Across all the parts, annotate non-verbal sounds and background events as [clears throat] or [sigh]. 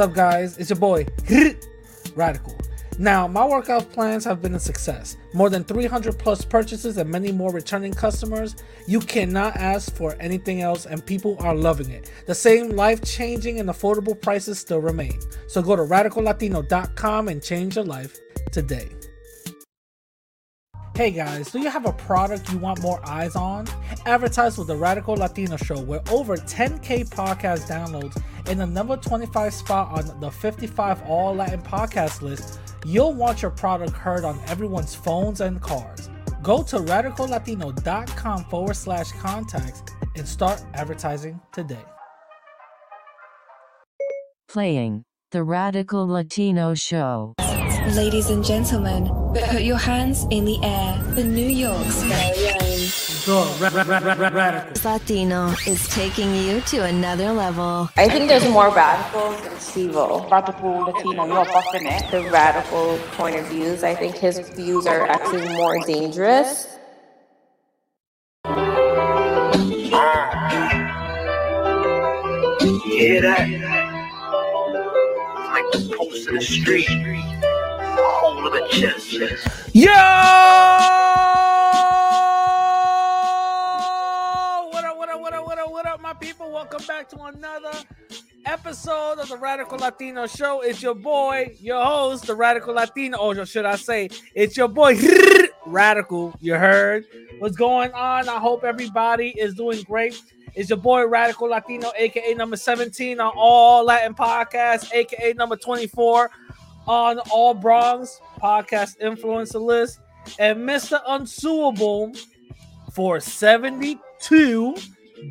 up, guys? It's your boy, Radical. Now, my workout plans have been a success. More than 300 plus purchases and many more returning customers. You cannot ask for anything else, and people are loving it. The same life changing and affordable prices still remain. So go to radicallatino.com and change your life today. Hey guys, do you have a product you want more eyes on? Advertise with the Radical Latino Show, where over 10k podcast downloads and the number 25 spot on the 55 All Latin podcast list. You'll want your product heard on everyone's phones and cars. Go to radicallatino.com forward slash contacts and start advertising today. Playing the Radical Latino Show. Ladies and gentlemen, put your hands in the air. The New York's very own. Radical. Latino is taking you to another level. I think there's more radicals than Stevo. Radical Latino, you're buffing it. The radical point of views, I think his views are actually more dangerous. Ah. hear that? It's like the pulse of the street. Of the. Yo! What up, what up, what up, what up, what up, my people? Welcome back to another episode of the Radical Latino Show. It's your boy, your host, the Radical Latino. Or should I say, it's your boy, [laughs] Radical. You heard what's going on? I hope everybody is doing great. It's your boy, Radical Latino, aka number 17 on all Latin podcasts, aka number 24 on all Bronx podcast influencer list, and Mr. Unsuable for 72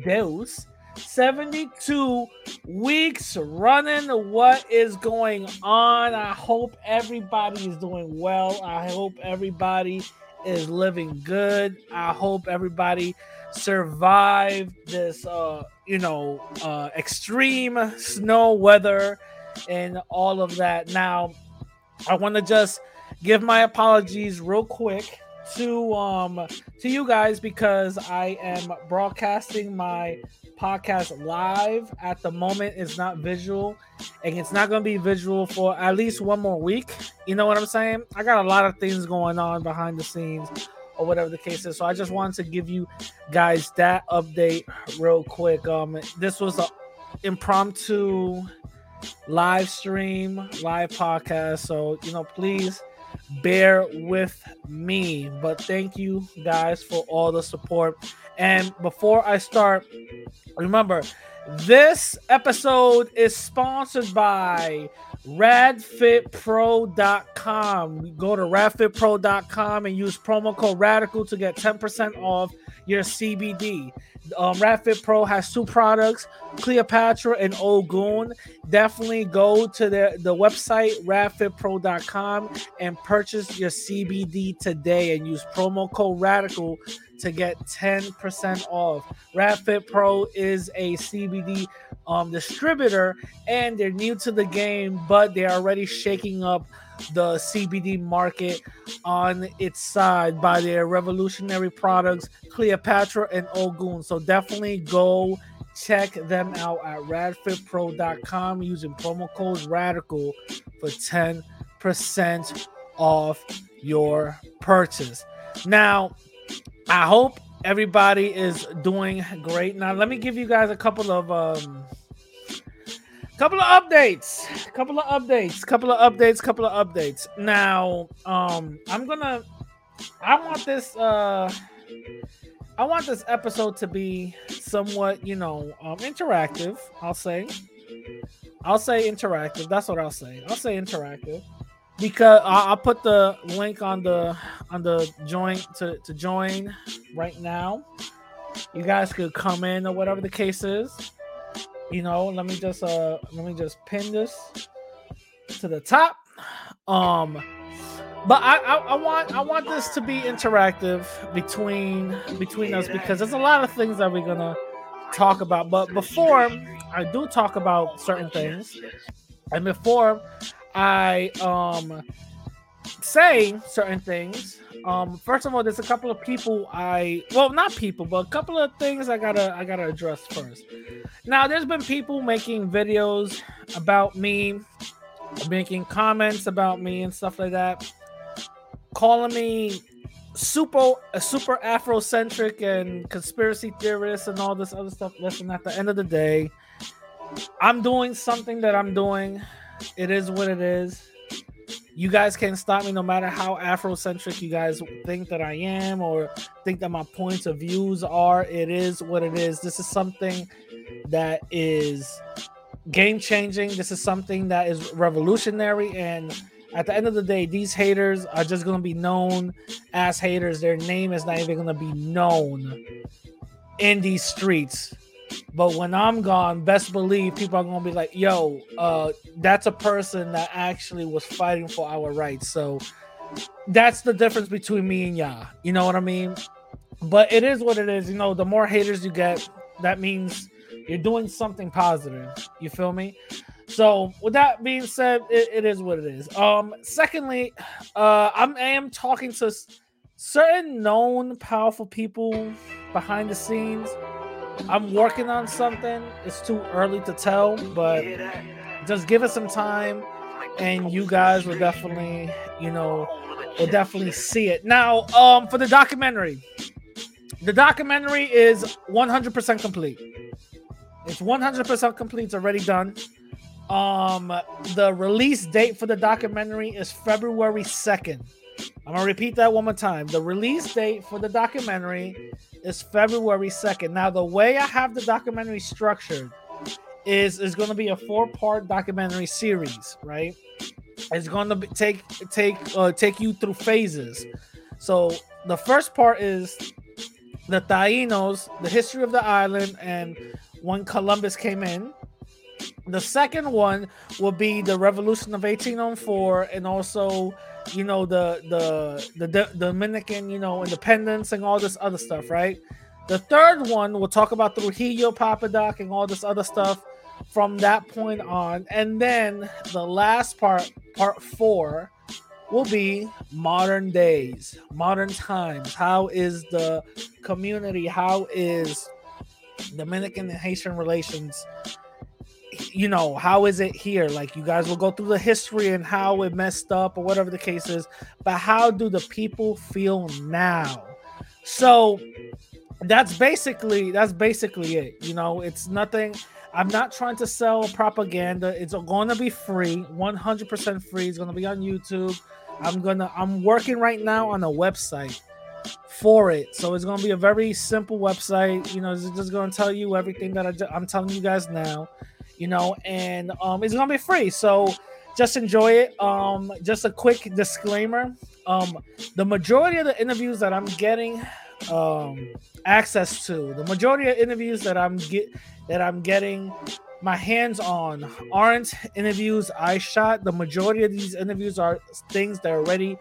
days, 72 weeks running. What is going on? I hope everybody is doing well. I hope everybody is living good. I hope everybody survived this uh you know uh extreme snow weather and all of that. Now, I want to just give my apologies real quick to um to you guys because I am broadcasting my podcast live at the moment. It's not visual and it's not going to be visual for at least one more week. You know what i'm saying? I got a lot of things going on behind the scenes or whatever the case is. So i just wanted to give you guys that update real quick. Um this was a impromptu live stream, live podcast. So, you know, please bear with me. But thank you guys for all the support. And before I start, remember this episode is sponsored by radfitpro.com. Go to radfitpro.com and use promo code radical to get 10% off your CBD. Um, Radfit Pro has two products, Cleopatra and Ogun. Definitely go to the, the website radfitpro.com and purchase your CBD today and use promo code radical to get 10% off. Radfit Pro is a CBD um, distributor and they're new to the game, but they're already shaking up the CBD market on its side by their revolutionary products, Cleopatra and Ogun. So definitely go check them out at radfitpro.com using promo code radical for 10% off your purchase. Now, I hope everybody is doing great. Now, let me give you guys a couple of um couple of updates. Couple of updates couple of updates couple of updates. Now um i'm gonna i want this uh i want this episode to be somewhat you know um interactive i'll say. I'll say interactive that's what i'll say. I'll say interactive because I'll, I'll put the link on the on the join to, to join right now. You guys could come in or whatever the case is. You know let me just uh let me just pin this to the top. Um but I, I i want i want this to be interactive between between us because there's a lot of things that we're gonna talk about. But before i do talk about certain things and before i um say certain things um first of all there's a couple of people i well not people but a couple of things i gotta i gotta address first Now, there's been people making videos about me, making comments about me and stuff like that, calling me super super Afrocentric and conspiracy theorist and all this other stuff. Listen, at the end of the day, I'm doing something that I'm doing. It is what it is. You guys can't stop me no matter how Afrocentric you guys think that I am or think that my points of views are. It is what it is. This is something that is game changing. This is something that is revolutionary. And at the end of the day, these haters are just going to be known as haters. Their name is not even going to be known in these streets. But when I'm gone, best believe people are gonna be like, "Yo, uh, that's a person that actually was fighting for our rights." So that's the difference between me and y'all. You know what I mean? But it is what it is. You know, the more haters you get, that means you're doing something positive. You feel me? So with that being said, it, it is what it is. Um, secondly, uh, I'm I am talking to certain known powerful people behind the scenes I'm working on something. It's too early to tell, but just give it some time, and you guys will definitely, you know, will definitely see it. Now, um, for the documentary, the documentary is 100% complete. It's 100% complete. It's already done. Um, the release date for the documentary is February 2nd. I'm gonna repeat that one more time. The release date for the documentary is February 2nd. Now, the way I have the documentary structured is is to be a four-part documentary series, right? It's to be, take take uh, take you through phases. So the first part is the Taínos, the history of the island, and when Columbus came in. The second one will be the Revolution of 1804, and also you know the the the, Dominican, you know, independence and all this other stuff, right? The third one we'll talk about Trujillo, Papa Doc, and all this other stuff from that point on, and then the last part, part four, will be modern days, modern times. How is the community? How is Dominican and Haitian relations you know, how is it here? Like you guys will go through the history and how it messed up or whatever the case is, but how do the people feel now? So that's basically that's basically it. You know, it's nothing. I'm not trying to sell propaganda. It's going to be free, 100% free. It's going to be on YouTube. I'm gonna. I'm working right now on a website for it, so it's to be a very simple website. You know, it's just to tell you everything that I, I'm telling you guys now you know, and um, it's gonna be free. So just enjoy it. Um, just a quick disclaimer: um, the majority of the interviews that I'm getting um, access to, the majority of interviews that I'm get that I'm getting my hands on aren't interviews I shot. The majority of these interviews are things that already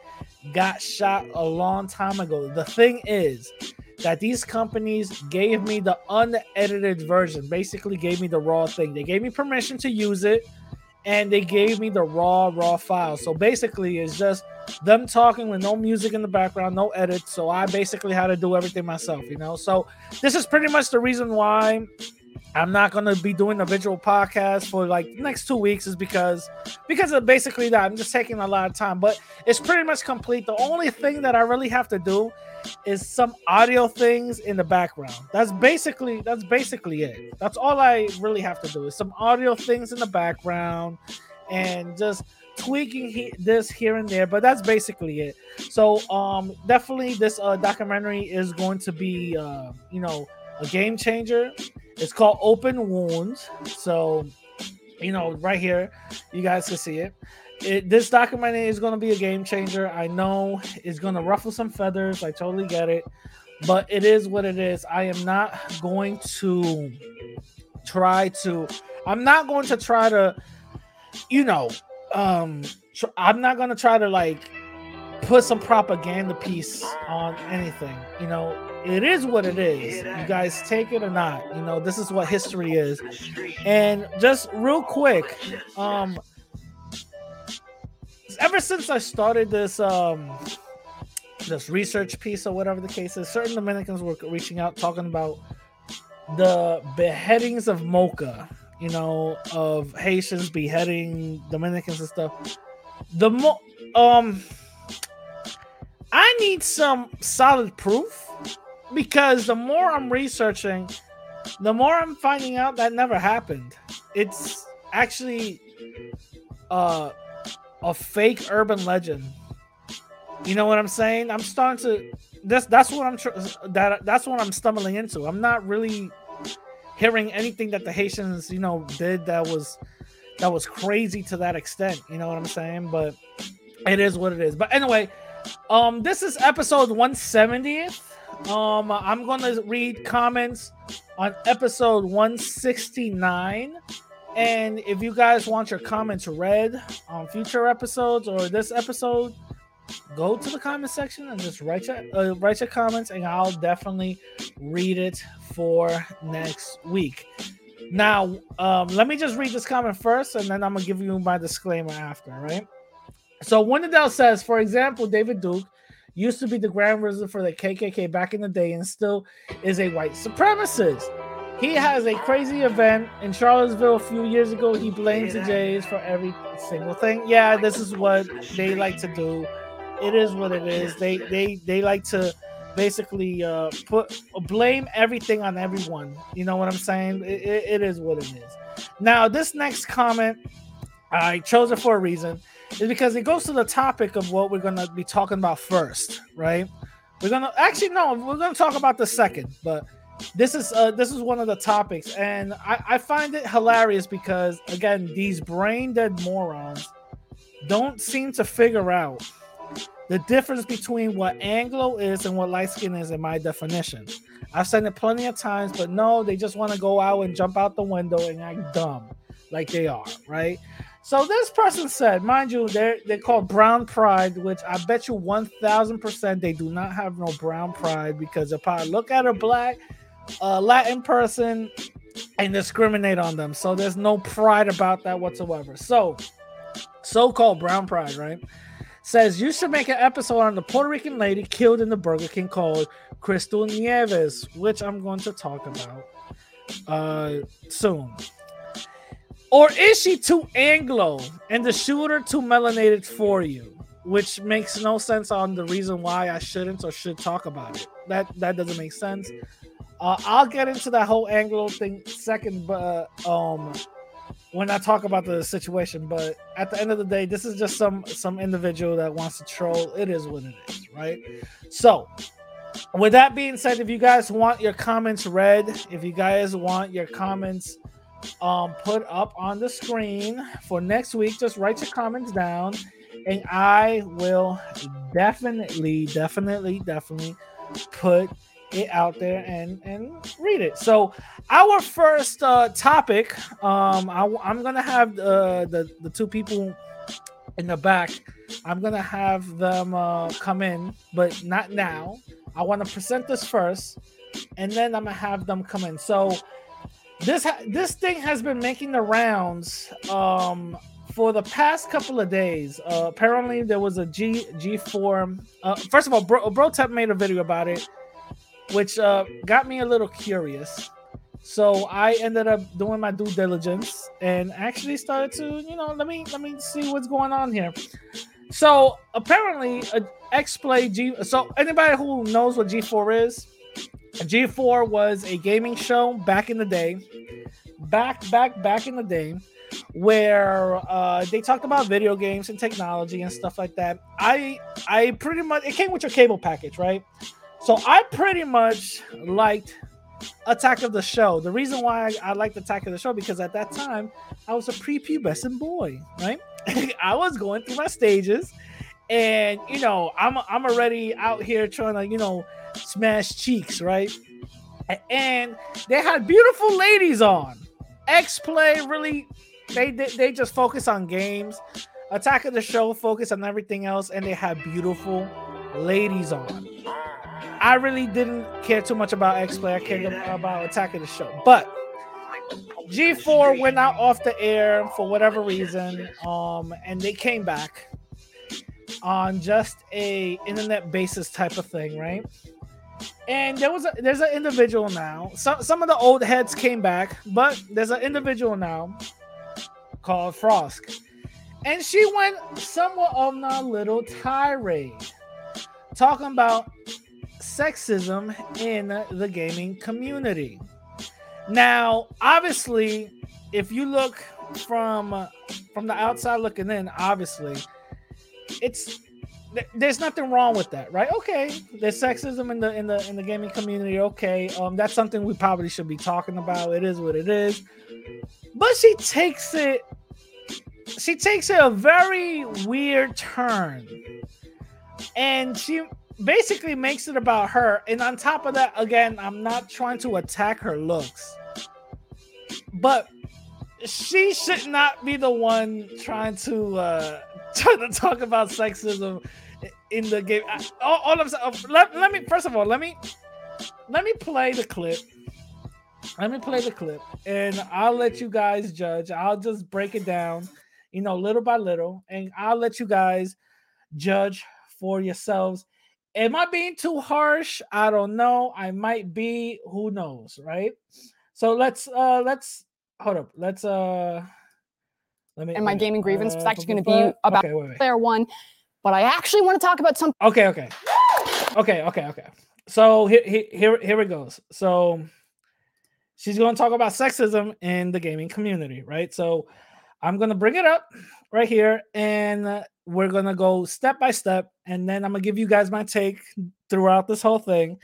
got shot a long time ago. The thing is, that these companies gave me the unedited version, basically gave me the raw thing. They gave me permission to use it and they gave me the raw, raw file. So basically, it's just them talking with no music in the background, no edit. So I basically had to do everything myself, you know. So this is pretty much the reason why I'm not gonna be doing a visual podcast for like next two weeks is because because of basically that I'm just taking a lot of time, but it's pretty much complete. The only thing that I really have to do is some audio things in the background. That's basically that's basically it. That's all I really have to do is some audio things in the background and just tweaking he- this here and there, but that's basically it. So um definitely this uh, documentary is going to be uh, you know a game changer. It's called Open Wounds. So you know right here you guys can see it it, this documentary is going to be a game changer. I know it's going to ruffle some feathers. I totally get it, but it is what it is. I am not going to try to. I'm not going to try to, you know, um, tr- I'm not going to try to like put some propaganda piece on anything. You know, it is what it is. You guys take it or not. You know, this is what history is. And just real quick, um, ever since I started this um this research piece or whatever the case is, certain Dominicans were reaching out talking about the beheadings of Moca, you know, of Haitians beheading Dominicans and stuff. The mo um I need some solid proof because the more I'm researching, the more I'm finding out that never happened. It's actually uh, a fake urban legend. You know what I'm saying? I'm starting to that's that's what I'm tr- that that's what I'm stumbling into. I'm not really hearing anything that the Haitians, you know, did that was that was crazy to that extent. You know what I'm saying? But it is what it is. But anyway, um, this is episode 170th. Um, I'm gonna read comments on episode 169. And if you guys want your comments read on future episodes or this episode, go to the comment section and just write your uh, write your comments, and I'll definitely read it for next week. Now, um, let me just read this comment first, and then I'm gonna give you my disclaimer after, right? So Winnedell says, for example, David Duke used to be the Grand Wizard for the KKK back in the day and still is a white supremacist. He has a crazy event in Charlottesville a few years ago. He blames the Jays for every single thing. Yeah, this is what they like to do. It is what it is. They they they like to basically uh, put blame everything on everyone. You know what I'm saying? It, it, it is what it is. Now, this next comment, I chose it for a reason is because it goes to the topic of what we're to be talking about first, right? We're to actually no, we're to talk about the second, but this is uh, this is one of the topics, and I, I find it hilarious because again, these brain dead morons don't seem to figure out the difference between what Anglo is and what light skin is in my definition. I've said it plenty of times, but no, they just want to go out and jump out the window and act dumb like they are, right? So this person said, mind you, they're they called brown pride, which I bet you one thousand percent they do not have no brown pride because if I look at a black uh, Latin person and discriminate on them, so there's no pride about that whatsoever. So so-called brown pride, right? Says you should make an episode on the Puerto Rican lady killed in the Burger King called Kristal Nieves, which I'm going to talk about uh soon. Or is she too Anglo and the shooter too melanated for you? Which makes no sense on the reason why I shouldn't or should talk about it. That that doesn't make sense. Uh, I'll get into that whole Anglo thing second, but um, when I talk about the situation. But at the end of the day, this is just some some individual that wants to troll. It is what it is, right? So, with that being said, if you guys want your comments read, if you guys want your comments um put up on the screen for next week, just write your comments down, and I will definitely, definitely, definitely put it out there and and read it. So our first uh topic, um, I, am gonna have the, the the two people in the back. I'm gonna have them uh, come in, but not now. I want to present this first, and then I'm gonna have them come in. So this ha- this thing has been making the rounds um for the past couple of days. Uh, apparently there was a G G4. Uh, first of all, Bro, Bro Tep made a video about it which uh, got me a little curious. So I ended up doing my due diligence and actually started to, you know, let me let me see what's going on here. So apparently, XPlay G. So anybody who knows what G4 is, G4 was a gaming show back in the day, back back back in the day, where uh, they talked about video games and technology and stuff like that. I I pretty much it came with your cable package, right? So I pretty much liked Attack of the Show. The reason why I, liked Attack of the Show because at that time I was a prepubescent boy, right? [laughs] I was going through my stages, and you know I'm I'm already out here trying to you know smash cheeks, right? And they had beautiful ladies on. X Play really they, they they just focus on games. Attack of the Show focus on everything else, and they had beautiful ladies on. I really didn't care too much about X Play. I cared about Attack of the Show. But G4 went out off the air for whatever reason. Um, and they came back on just a internet basis type of thing, right? And there was a there's an individual now. Some some of the old heads came back, but there's an individual now called Frosk. And she went somewhat on a little tirade talking about sexism in the gaming community. Now, obviously, if you look from from the outside looking in, obviously, it's there's nothing wrong with that, right? Okay, there's sexism in the in the in the gaming community. Okay, um, that's something we probably should be talking about. It is what it is, but she takes it. She takes it a very weird turn, and she basically makes it about her. And on top of that, again, I'm not trying to attack her looks, but she should not be the one trying to uh [laughs] trying to talk about sexism in the game. All, all of uh, let, let me first of all let me let me play the clip. Let me play the clip, and I'll let you guys judge. I'll just break it down, you know, little by little, and I'll let you guys judge for yourselves. Am I being too harsh? I don't know. I might be. Who knows, right? So let's uh let's hold up. Let's uh let me and my gaming grievance uh, actually going to be about okay, wait, wait. player one, but I actually want to talk about something. Okay, okay. Okay, okay, okay. So here, here, here it goes. So she's going to talk about sexism in the gaming community, right? So I'm going to bring it up right here and uh, we're going to go step by step. And then I'm going to give you guys my take throughout this whole thing.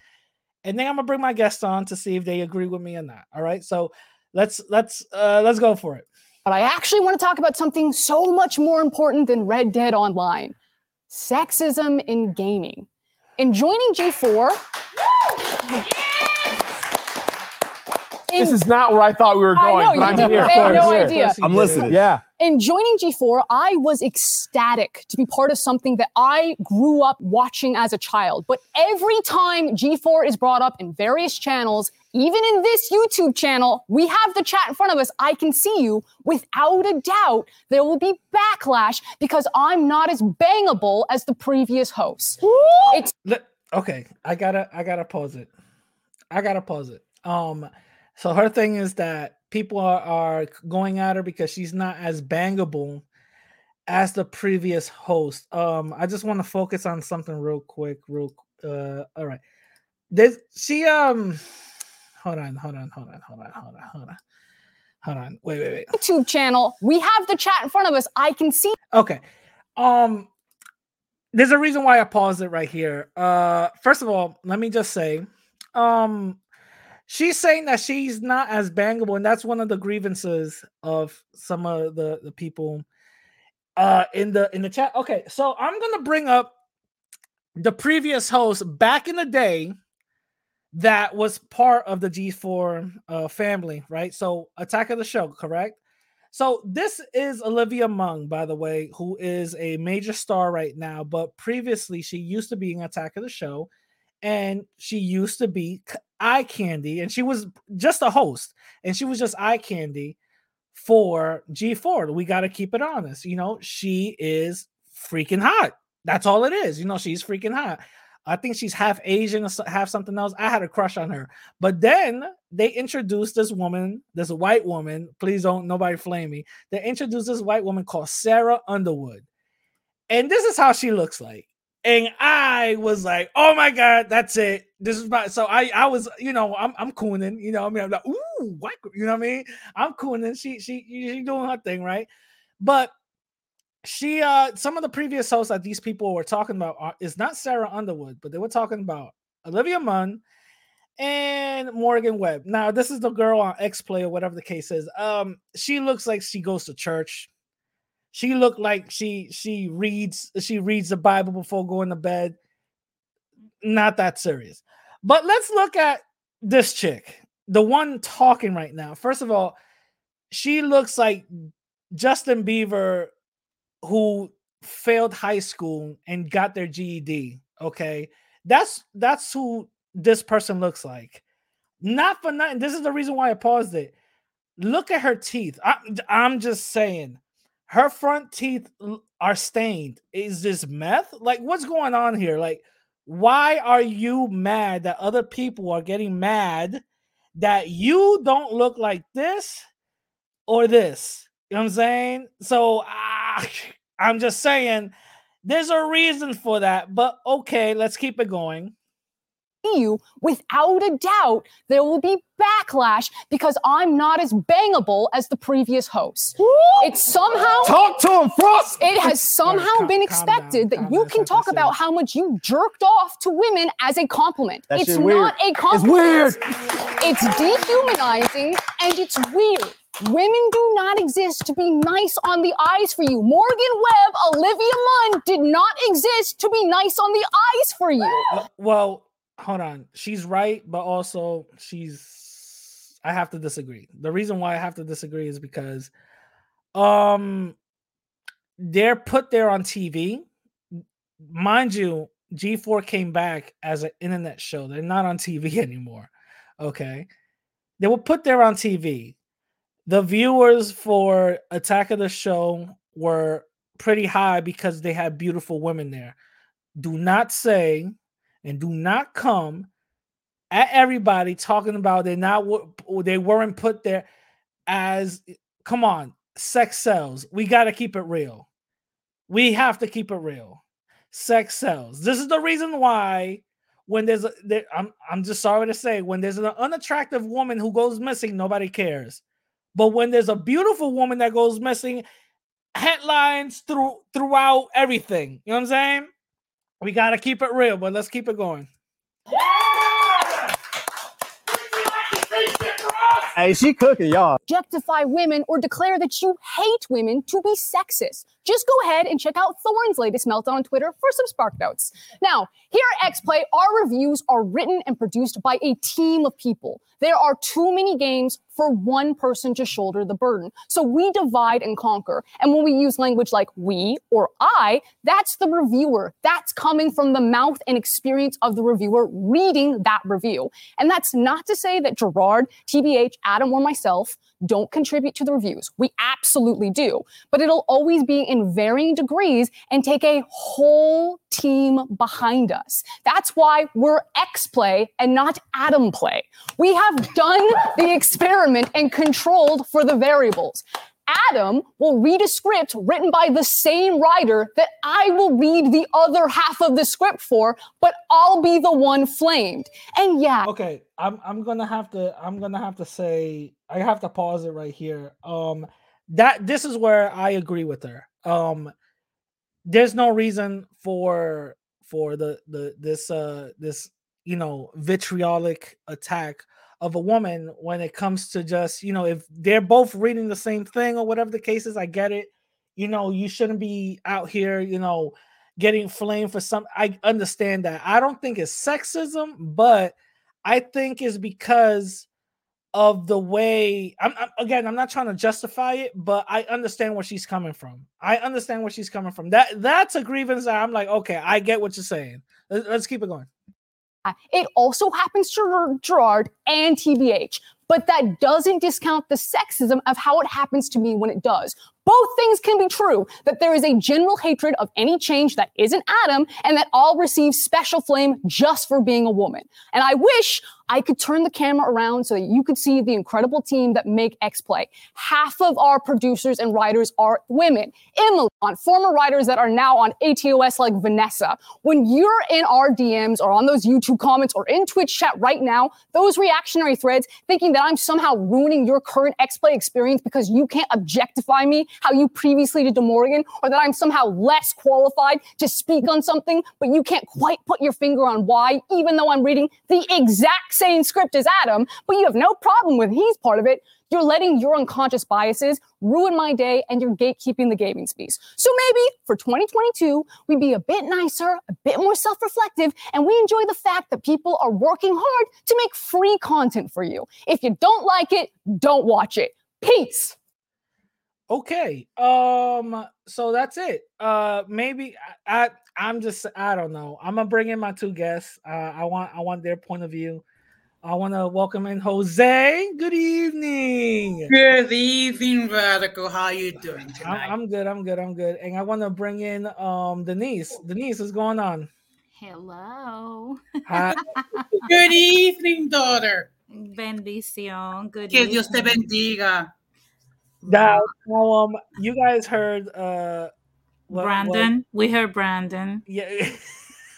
And then I'm going to bring my guests on to see if they agree with me or not. All right. So let's, let's, uh, let's go for it. But I actually want to talk about something so much more important than Red Dead Online sexism in gaming. In joining G4, This is not where I thought we were I going, know, but you I'm didn't- here. I had no Of course. idea. I'm listening. Yeah. in joining G4, I was ecstatic to be part of something that I grew up watching as a child. But every time G4 is brought up in various channels, even in this YouTube channel, we have the chat in front of us. I can see you. Without a doubt, there will be backlash because I'm not as bangable as the previous hosts. It's Let- okay, I gotta I gotta pause it. I gotta pause it. Um, so her thing is that people are, are going at her because she's not as bangable as the previous host. Um, I just want to focus on something real quick, real uh all right. There's she um hold on, hold on, hold on, hold on, hold on, hold on. Hold on. Wait, wait, wait. YouTube channel. We have the chat in front of us. I can see Okay. Um there's a reason why I paused it right here. Uh first of all, let me just say um she's saying that she's not as bangable and that's one of the grievances of some of the the people uh in the in the chat. Okay, so I'm to bring up the previous host back in the day that was part of the G4 uh, family, right? So Attack of the Show, correct? So this is Olivia Munn, by the way, who is a major star right now. But previously, she used to be in Attack of the Show, and she used to be eye candy, and she was just a host, and she was just eye candy for G4. We got to keep it honest. You know, she is freaking hot. That's all it is. You know, she's freaking hot. I think she's half Asian half something else. I had a crush on her. But then they introduced this woman, this white woman. Please don't nobody flame me. They introduced this white woman called Sarah Underwood. And this is how she looks like. And I was like, oh my God, that's it. This is my so I I was, you know, I'm I'm cooning, you know. I mean, I'm like, ooh, girl," you know what I mean? I'm cooning. She she she doing her thing, right? But she uh some of the previous hosts that these people were talking about are, is not Sarah Underwood, but they were talking about Olivia Munn and Morgan Webb. Now, this is the girl on X Play or whatever the case is. Um, she looks like she goes to church. She looked like she she reads she reads the Bible before going to bed. Not that serious. But let's look at this chick, the one talking right now. First of all, she looks like Justin Bieber who failed high school and got their GED. Okay. That's that's who this person looks like. Not for nothing. This is the reason why I paused it. Look at her teeth. I, I'm just saying, her front teeth are stained. Is this meth? Like, what's going on here? Like, why are you mad that other people are getting mad that you don't look like this or this? You know what I'm saying? So ah, [laughs] I'm just saying there's a reason for that, but okay, let's keep it going you, without a doubt, there will be backlash because I'm not as bangable as the previous host. It's somehow Talk to him, Frosk. it has somehow calm- been expected down, that you can talk about how much you jerked off to women as a compliment. That it's not a compliment. It's weird. It's dehumanizing and it's weird. Women do not exist to be nice on the eyes for you. Morgan Webb, Olivia Munn did not exist to be nice on the eyes for you. Well, hold on. She's right, but also she's I have to disagree. The reason why I have to disagree is because um they're put there on TV. Mind you, G4 came back as an internet show. They're not on TV [laughs] anymore. Okay. They were put there on TV. The viewers for Attack of the Show were pretty high because they had beautiful women there. Do not say and do not come at everybody talking about they're not they weren't put there as come on sex sells. We got to keep it real. We have to keep it real. Sex sells. This is the reason why when there's a there, I'm, I'm just sorry to say when there's an unattractive woman who goes missing nobody cares. But when there's a beautiful woman that goes missing headlines through throughout everything. You know what i'm saying we got to keep it real but let's keep it going Hey, she cooking, y'all. objectify women or declare that you hate women to be sexist. Just go ahead and check out Thorne's latest meltdown on Twitter for some spark notes. Now, here at XPlay, our reviews are written and produced by a team of people. There are too many games for one person to shoulder the burden. So we divide and conquer. And when we use language like we or I, that's the reviewer. That's coming from the mouth and experience of the reviewer reading that review. And that's not to say that Gerard, TBH, Adam, or myself don't contribute to the reviews. We absolutely do. But it'll always be in varying degrees and take a whole team behind us. That's why we're X Play and not Adam Play. We have done the experiment and controlled for the variables. Adam will read a script written by the same writer that I will read the other half of the script for, but I'll be the one flamed. And yeah, okay i'm i'm gonna have to i'm gonna have to say i have to pause it right here. Um that this is where i agree with her. Um there's no reason for for the the this uh this you know vitriolic attack of a woman when it comes to just you know if they're both reading the same thing or whatever the case is i get it you know you shouldn't be out here you know getting flamed for some i understand that i don't think it's sexism but I think it's because of the way I'm, I'm- again I'm not trying to justify it, but I understand where she's coming from. I understand where she's coming from. That that's a grievance that I'm like, okay, I get what you're saying. Let's, let's keep it going. It also happens to Gerard and TBH, but that doesn't discount the sexism of how it happens to me when it does. Both things can be true that there is a general hatred of any change that isn't Adam, and that I'll receive special flame just for being a woman. And I wish I could turn the camera around so that you could see the incredible team that make X Play. Half of our producers and writers are women. Emily, on former writers that are now on ATOS like Vanessa. When you're in our DMs or on those YouTube comments or in Twitch chat right now, those reactionary threads thinking that I'm somehow ruining your current X Play experience because you can't objectify me how you previously did to Morgan, or that I'm somehow less qualified to speak on something, but you can't quite put your finger on why, even though I'm reading the exact same script as Adam, but you have no problem with he's part of it. You're letting your unconscious biases ruin my day and you're gatekeeping the gaming space. So maybe for 2022, we'd be a bit nicer, a bit more self reflective, and we enjoy the fact that people are working hard to make free content for you. If you don't like it, don't watch it. Peace. Okay. Um. So that's it. Uh. Maybe I. I I'm just. I don't know. I'm gonna bring in my two guests. Uh. I want. I want their point of view. I want to welcome in Jose. Good evening. Good evening, Radical. How you doing tonight? I'm, I'm good. I'm good. I'm good. And I want to bring in um Denise. Denise, what's going on? Hello. Hi. [laughs] Good evening, daughter. Bendición. Good Que Dios te bendiga. Now, now, um, you guys heard uh, what- what- Brandon. We heard Brandon. yeah,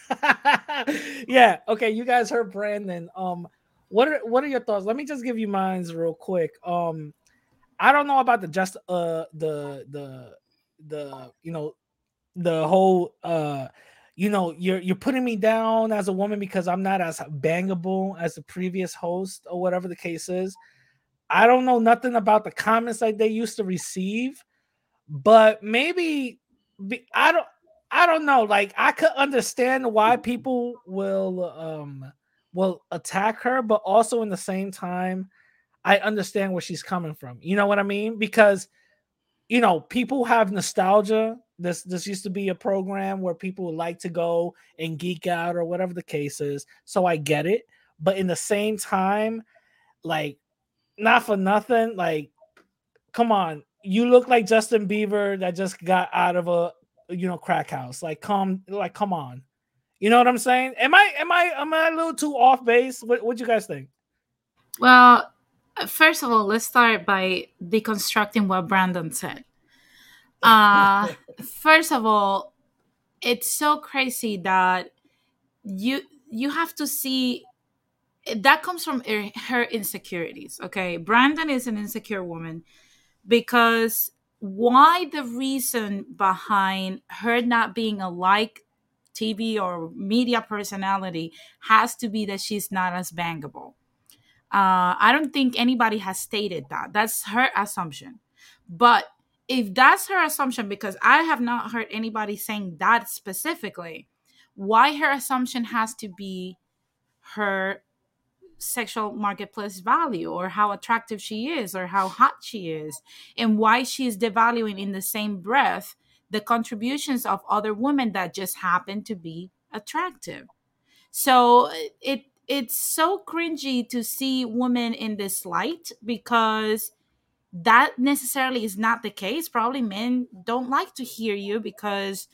[laughs] yeah. Okay, you guys heard Brandon. Um, what are what are your thoughts? Let me just give you mines real quick. Um, I don't know about the just uh the the the you know the whole uh you know you're you're putting me down as a woman because I'm not as bangable as the previous host or whatever the case is. I don't know nothing about the comments that they used to receive, but maybe be, I don't I don't know. Like I could understand why people will um will attack her, but also in the same time, I understand where she's coming from. You know what I mean? Because you know, people have nostalgia. This this used to be a program where people would like to go and geek out or whatever the case is. So I get it. But in the same time, like not for nothing, like come on, you look like Justin Bieber that just got out of a you know crack house. Like come like come on. You know what I'm saying? Am I am I am I a little too off base? What what you guys think? Well, first of all, let's start by deconstructing what Brandon said. Uh, [laughs] first of all, it's so crazy that you you have to see that comes from her insecurities. Okay, Brandon is an insecure woman because why the reason behind her not being a like TV or media personality has to be that she's not as bangable. Uh, I don't think anybody has stated that. That's her assumption. But if that's her assumption, because I have not heard anybody saying that specifically, why her assumption has to be her sexual marketplace value or how attractive she is or how hot she is and why she is devaluing in the same breath the contributions of other women that just happen to be attractive. So it it's so cringy to see women in this light because that necessarily is not the case. Probably men don't like to hear you because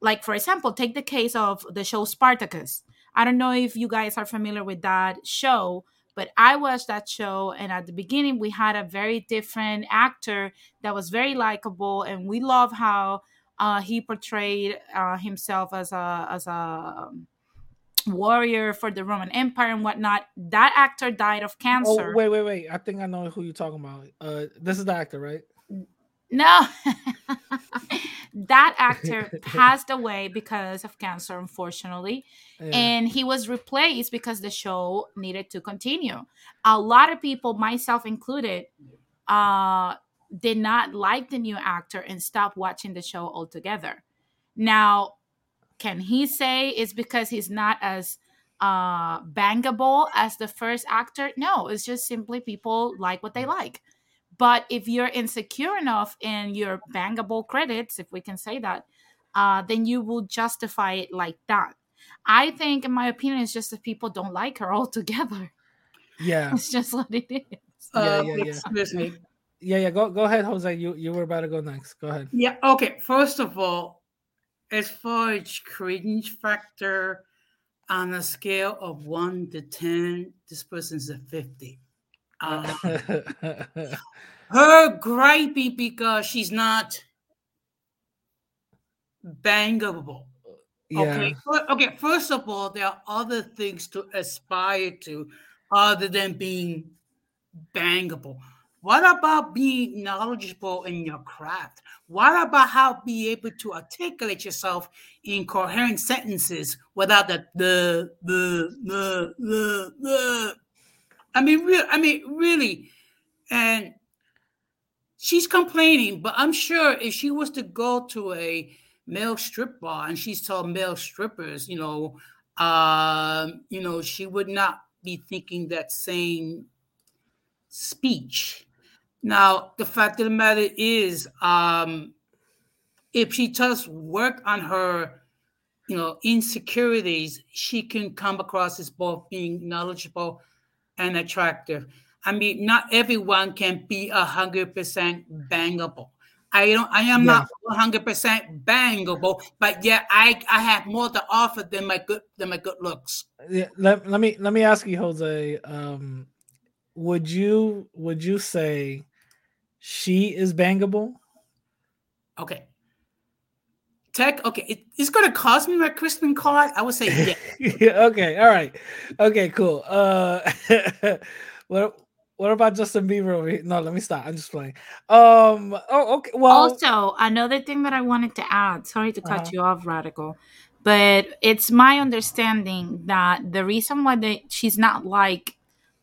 like for example take the case of the show spartacus I don't know if you guys are familiar with that show, but I watched that show, and at the beginning, we had a very different actor that was very likable, and we love how uh, he portrayed uh, himself as a as a warrior for the Roman Empire and whatnot. That actor died of cancer. Oh, wait, wait, wait. I think I know who you're talking about. Uh, this is the actor, right? No, [laughs] that actor [laughs] passed away because of cancer, unfortunately. Yeah. And he was replaced because the show needed to continue. A lot of people, myself included, uh, did not like the new actor and stopped watching the show altogether. Now, can he say it's because he's not as uh bangable as the first actor? No, it's just simply people like what they like. But if you're insecure enough in your bangable credits, if we can say that, uh, then you will justify it like that. I think, in my opinion, it's just that people don't like her [laughs] altogether. Yeah. It's just what it is. Yeah, Uh, yeah, yeah. excuse me. Yeah, yeah. Go go ahead, Jose. You you were about to go next. Go ahead. Yeah. Okay. First of all, as far as cringe factor, on a scale of one to ten, this person's a fifty. Uh, [laughs] her griping because she's not bangable. yeah. Okay. Okay. First of all, there are other things to aspire to other than being bangable. What about being knowledgeable in your craft? What about how be able to articulate yourself in coherent sentences without the the the the the, the. I mean, real. I mean, really, and she's complaining, but I'm sure if she was to go to a male strip bar and she's told male strippers, you know, um, you know, she would not be thinking that same speech. Now, the fact of the matter is, um, if she does work on her, you know, insecurities, she can come across as both being knowledgeable and attractive. I mean, not everyone can be a hundred percent bangable. I don't. I am not 100 percent bangable, but yeah, I I have more to offer than my good than my good looks. Yeah, let, let me let me ask you, Jose. Um, would you would you say she is bangable? Okay. Tech. Okay, it, it's gonna cost me my Christmas card. I would say [laughs] yeah. yeah. Okay. All right. Okay. Cool. Uh, [laughs] what what about Justin Bieber over here? No, let me stop. I'm just playing. Um. Oh. Okay. Well. Also, another thing that I wanted to add. Sorry to cut Uh-huh. you off, Radical, but it's my understanding that the reason why they, she's not like,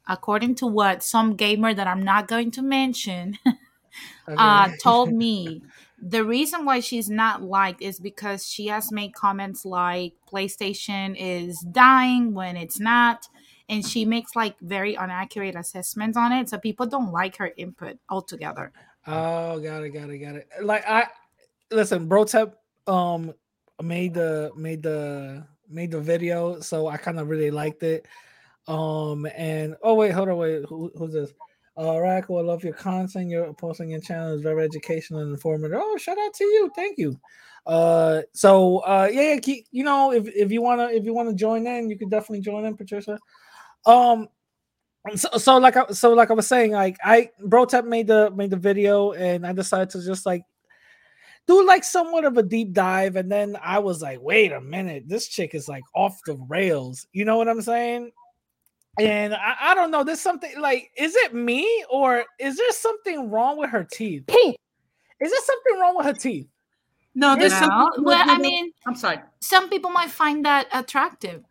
according to what some gamer that I'm not going to mention [laughs] uh, told me, the reason why she's not liked is because she has made comments like PlayStation is dying when it's not. And she makes like very inaccurate assessments on it. So people don't like her input altogether. Oh, got it, got it, got it. Like I listen, Brotep um made the made the made the video, so I kind of really liked it. Um and oh wait, hold on, wait, who, who's this? Uh Radical, I love your content. Your posting your channel is very educational and informative. Oh, shout out to you, thank you. Uh so uh yeah, yeah keep, you know if if you wanna if you wanna join in, you can definitely join in, Patricia. Um so, so like I, so like I was saying, like I Brotep made the made the video and I decided to just like do like somewhat of a deep dive, and then I was like, wait a minute, this chick is like off the rails. You know what I'm saying? And I, I don't know, there's something like, is it me or is there something wrong with her teeth? Pete, Is there something wrong with her teeth? No, there's No. something. Well, I mean, I'm sorry. some people might find that attractive,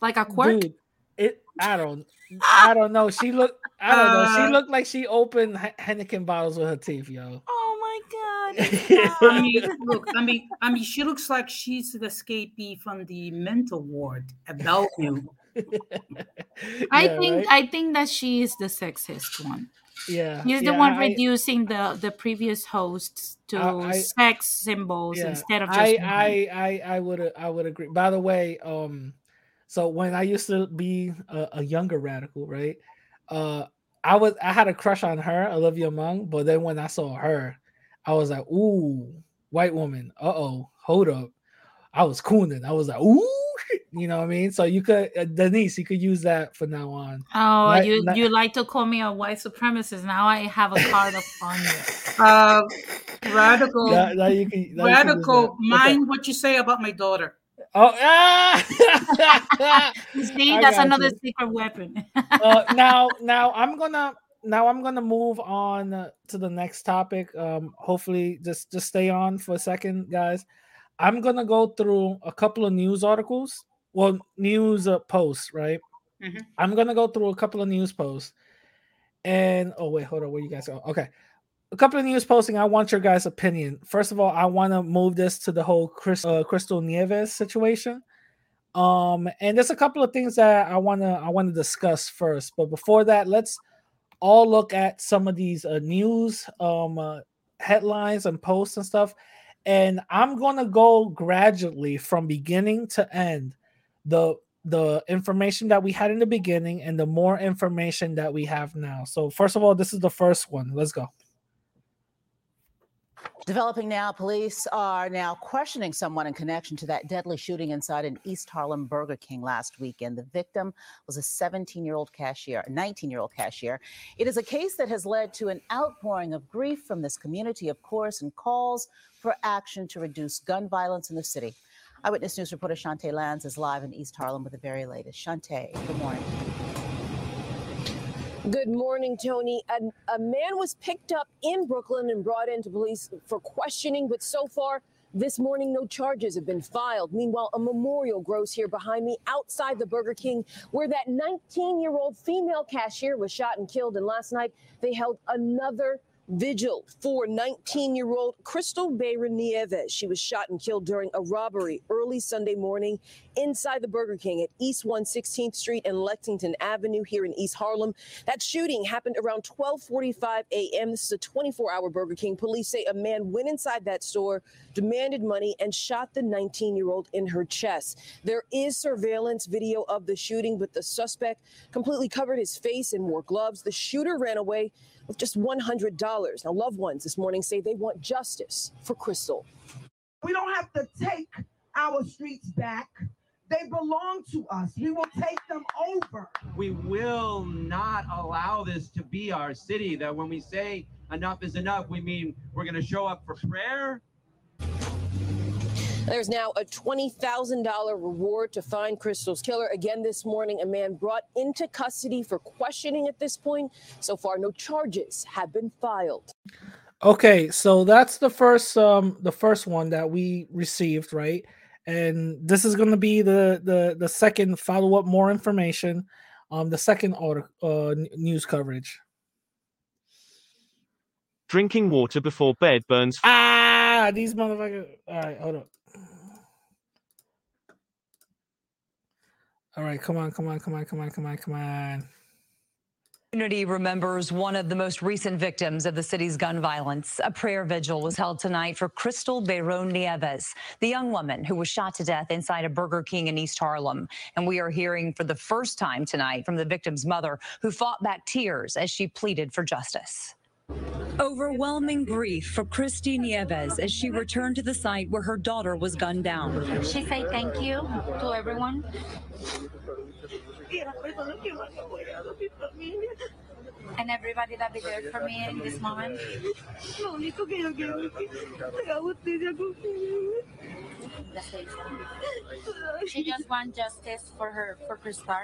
like a quirk. Dude, it I don't I don't know. She looked I don't know. Uh, She looked like she opened He- Heineken bottles with her teeth, yo. Oh my god! [laughs] I mean, look, I mean, I mean, she looks like she's the escapee from the mental ward at Bellevue. [laughs] I Yeah, think right? I think that she is the sexist one. yeah. He's yeah, the one I- reducing the the previous hosts to I- I- sex symbols yeah, instead of just. I. I I I would I would agree. By the way, um, so when I used to be a, a younger radical, right? Uh, I was I had a crush on her, Olivia Munn, but then when I saw her, I was like, ooh, white woman. Uh oh, hold up. I was cooning. I was like, ooh, you know what I mean? So you could, uh, Denise, you could use that from now on. Oh, you you like to call me a white supremacist? Now I have a card up on you. [laughs] Uh, radical, Now- now you can- now you can use radical. Mind what you say about my daughter. Oh, [laughs] ah! See, that's another you. secret weapon. uh, now [laughs] now i'm gonna now i'm gonna move on to the next topic um hopefully just just stay on for a second guys i'm gonna go through a couple of news articles. Well news uh, posts right? Mhm. i'm gonna go through a couple of news posts. And oh wait hold on where you guys go? Okay. A couple of news posting i want your guys opinion. First of all i want to move this to the whole Chris, uh, Kristal nieves situation. Um and there's a couple of things that i want to i want to discuss first. But before that let's all look at some of these uh, news um uh, headlines and posts and stuff and i'm to go gradually from beginning to end the the information that we had in the beginning and the more information that we have now. So first of all this is the first one. Let's go Developing now, police are now questioning someone in connection to that deadly shooting inside an East Harlem Burger King last weekend. The victim was a 17 year old cashier, a 19 year old cashier. It is a case that has led to an outpouring of grief from this community, of course, and calls for action to reduce gun violence in the city. Eyewitness News reporter Shantae Lands is live in East Harlem with the very latest. Shantae, good morning. Good morning, Tony. A, a man was picked up in Brooklyn and brought into police for questioning, but so far this morning, no charges have been filed. Meanwhile, a memorial grows here behind me outside the Burger King where that 19 year old female cashier was shot and killed. And last night, they held another vigil for 19 year old Kristal Bayron Nieves. She was shot and killed during a robbery early Sunday morning inside the Burger King at East 116th Street and Lexington Avenue here in East Harlem. That shooting happened around 12:45 a.m. This is a 24-hour Burger King. Police say a man went inside that store, demanded money, and shot the 19-year-old in her chest. There is surveillance video of the shooting, but the suspect completely covered his face and wore gloves. The shooter ran away with just $100. Now, loved ones this morning say they want justice for Kristal. We don't have to take our streets back. They belong to us. We will take them over. We will not allow this to be our city. That when we say enough is enough, we mean we're going to show up for prayer. There's now a $20,000 reward to find Kristal's killer. Again, this morning, a man brought into custody for questioning at this point. So far, no charges have been filed. Okay, so that's the first um the first one that we received, right? And this is going to be the the the second follow up more information um the second order uh news coverage. Drinking water before bed burns. Ah, these motherfuckers. All right, hold up. All right, come on, come on, come on, come on, come on, come on. Community remembers one of the most recent victims of the city's gun violence. A prayer vigil was held tonight for Kristal Bayron Nieves, the young woman who was shot to death inside a Burger King in East Harlem. And we are hearing for the first time tonight from the victim's mother, who fought back tears as she pleaded for justice. Overwhelming grief for Christy Nieves as she returned to the site where her daughter was gunned down. She said thank you to everyone. quieras personas que me han apoyado, mi familia, And everybody that be there for me in this moment. She just want justice for her for Kristal.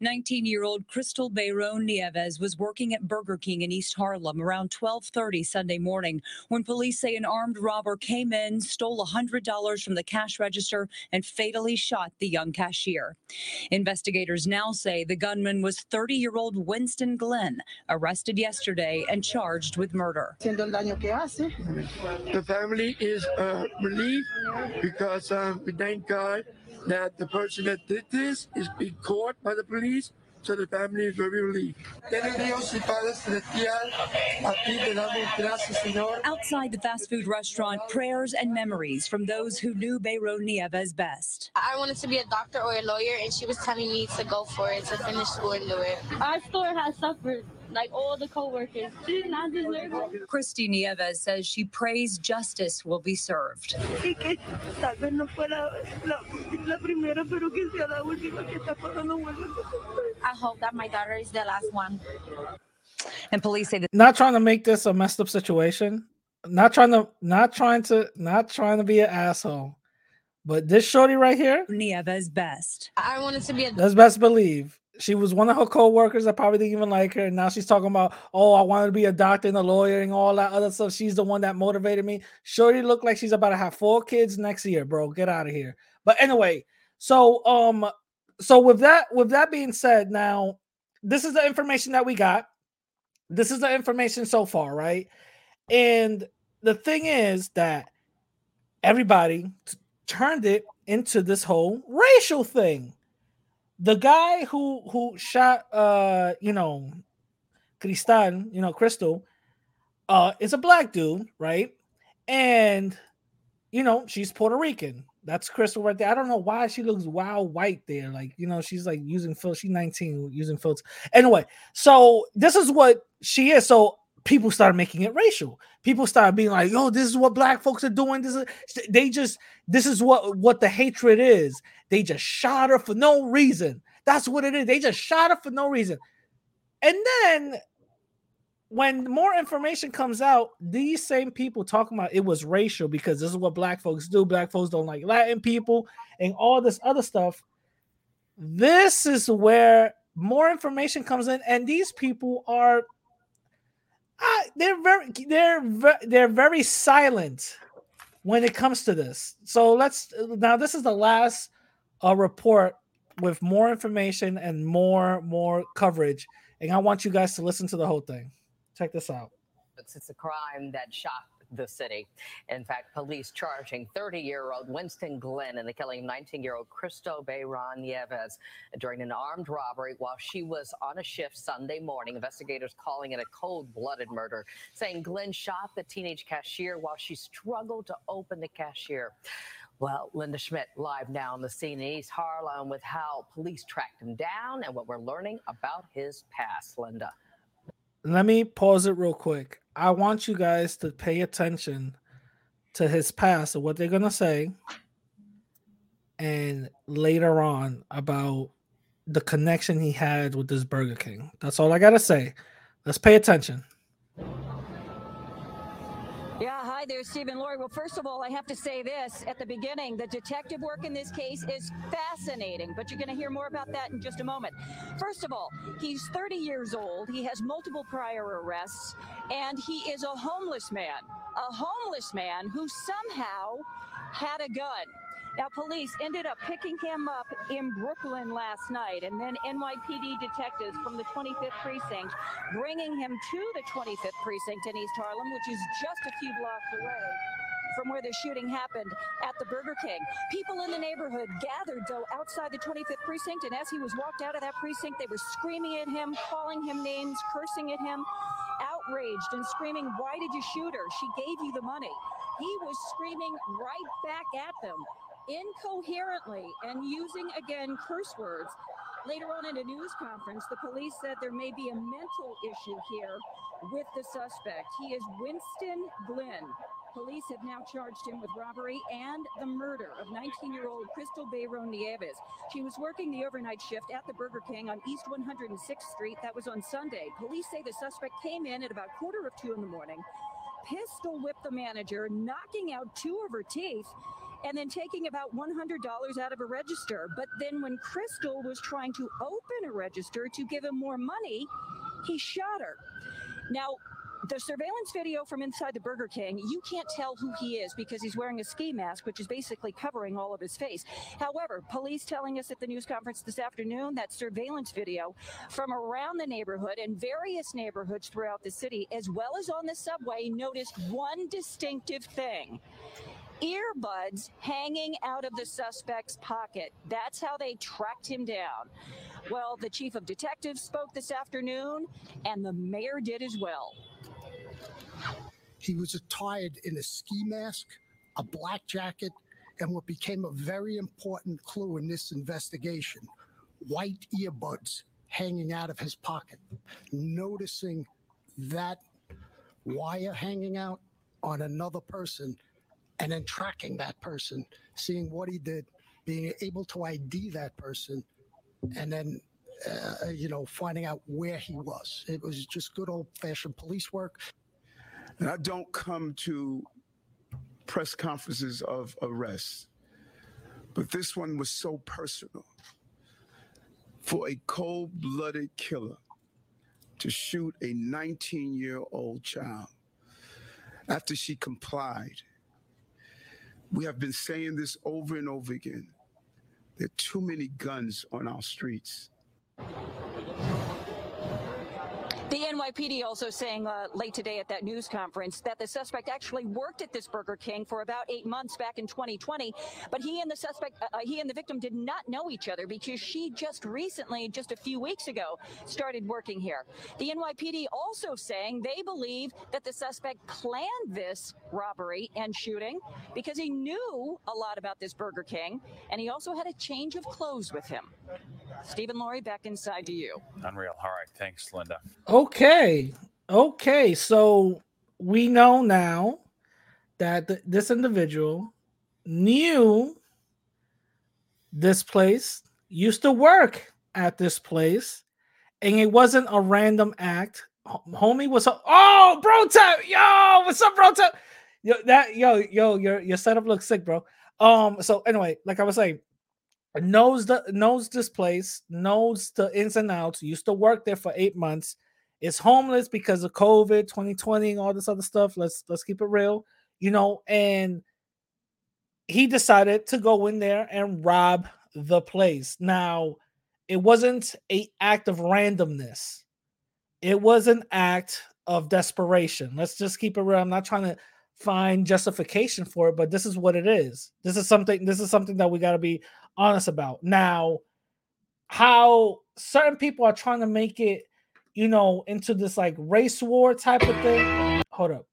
19 year old Kristal Bayron Nieves was working at Burger King in East Harlem around 1230 Sunday morning when police say an armed robber came in, stole $100 from the cash register, and fatally shot the young cashier. Investigators now say the gunman was 30 year old Winston Glenn, arrested yesterday and charged with murder. The family is uh, relieved because um, we thank God that the person that did this is being caught by the police. So the family is very relieved. Dios y Padre Celestial, a ti te damos gracias, Señor. Outside the fast food restaurant, prayers and memories from those who knew Bayron Nieves best. I wanted to be a doctor or a lawyer, and she was telling me to go for it, to finish school and do it. Our store has suffered, like all the coworkers. She did not deserve it. Christy Nieves says she prays justice will be served. Y que tal vez no fuera la, la primera, pero que sea la última que esta cosa no vuelva a suceder. I hope that my daughter is the last one. And police say that Not trying to make this a messed up situation. Not trying to not trying to not trying to be an asshole. But this shorty right here, Nieves best. I wanted to be a Let's best believe she was one of her co-workers that probably didn't even like her. And now she's talking about, oh, I wanted to be a doctor and a lawyer and all that other stuff. She's the one that motivated me. Shorty looked like she's about to have four kids next year, bro. Get out of here. But anyway, so um, so with that, with that being said, now this is the information that we got. This is the information so far, right? And the thing is that everybody t- turned it into this whole racial thing the guy who who shot uh you know Kristal, you know Kristal, uh is a black dude, right? And you know she's Puerto Rican. That's Kristal right there. I don't know why she looks wild white there. Like you know she's like using filter. She's 19 using filters. Anyway, so this is what she is. So people started making it racial. People started being like, "Yo, this is what black folks are doing." This is they just this is what what the hatred is. They just shot her for no reason. That's what it is. They just shot her for no reason. And then when more information comes out, these same people talking about it was racial because this is what black folks do. Black folks don't like Latin people and all this other stuff. This is where more information comes in, and these people are uh, they're very they're they're very silent when it comes to this. So let's now this is the last uh, report with more information and more more coverage, and I want you guys to listen to the whole thing. Check this out. It's, it's a crime that shocked the city. In fact, police charging 30 year old Winston Glenn in the killing of 19 year old Kristal Bayron Nieves during an armed robbery while she was on a shift Sunday morning. Investigators calling it a cold blooded murder, saying Glenn shot the teenage cashier while she struggled to open the cashier. Well, Linda Schmidt live now on the scene in East Harlem with how police tracked him down and what we're learning about his past. Linda. Let me pause it real quick. I want you guys to pay attention to his past and what they're to say. And later on about the connection he had with this Burger King. That's all I got to say. Let's pay attention. Hi there, Stephen Laurie. Well, first of all, I have to say this at the beginning the detective work in this case is fascinating, but you're going to hear more about that in just a moment. First of all, he's 30 years old, he has multiple prior arrests, and he is a homeless man. A homeless man who somehow had a gun. Now, police ended up picking him up in Brooklyn last night, and then NYPD detectives from the 25th precinct bringing him to the 25th precinct in East Harlem, which is just a few blocks away from where the shooting happened at the Burger King. People in the neighborhood gathered, though, outside the 25th precinct, and as he was walked out of that precinct, they were screaming at him, calling him names, cursing at him, outraged and screaming, Why did you shoot her? She gave you the money. He was screaming right back at them incoherently and using again curse words. Later on in a news conference, the police said there may be a mental issue here with the suspect. He is Winston Glenn. Police have now charged him with robbery and the murder of 19 year old Kristal Bayron Nieves. She was working the overnight shift at the Burger King on East 106th Street. That was on Sunday. Police say the suspect came in at about quarter of two in the morning, pistol whipped the manager, knocking out two of her teeth and then taking about $100 out of a register. But then when Kristal was trying to open a register to give him more money, he shot her. Now, the surveillance video from inside the Burger King, you can't tell who he is because he's wearing a ski mask, which is basically covering all of his face. However, police telling us at the news conference this afternoon that surveillance video from around the neighborhood and various neighborhoods throughout the city, as well as on the subway, noticed one distinctive thing earbuds hanging out of the suspect's pocket. That's how they tracked him down. Well, the chief of detectives spoke this afternoon, and the mayor did as well. He was attired in a ski mask, a black jacket, and what became a very important clue in this investigation white earbuds hanging out of his pocket. Noticing that wire hanging out on another person and then tracking that person, seeing what he did, being able to ID that person, and then uh, you know finding out where he was. It was just good old fashioned police work. And I don't come to press conferences of arrests, but this one was so personal. For a cold blooded killer to shoot a 19 year old child after she complied. We have been saying this over and over again. There are too many guns on our streets. The NYPD also saying uh, late today at that news conference that the suspect actually worked at this Burger King for about eight months back in 2020, but he and the suspect, uh, he and the victim did not know each other because she just recently, just a few weeks ago, started working here. The NYPD also saying they believe that the suspect planned this robbery and shooting because he knew a lot about this Burger King and he also had a change of clothes with him. Stephen Laurie, back inside to you. Unreal. All right. Thanks, Linda. Okay. Okay. Okay. So we know now that th- this individual knew this place, used to work at this place, and it wasn't a random act. Ho- Homie was a oh bro time. Yo, what's up, bro time? Yo, that yo, yo, your your setup looks sick, bro. Um, so anyway, like I was saying, knows the knows this place, knows the ins and outs, used to work there for eight months, is homeless because of COVID 2020 and all this other stuff. Let's let's keep it real, you know, and he decided to go in there and rob the place. Now, it wasn't a act of randomness. It was an act of desperation. Let's just keep it real. I'm not trying to find justification for it, but this is what it is. This is something. This is something that we got to be honest about. Now, how certain people are trying to make it, you know, into this like race war type of thing. Hold up.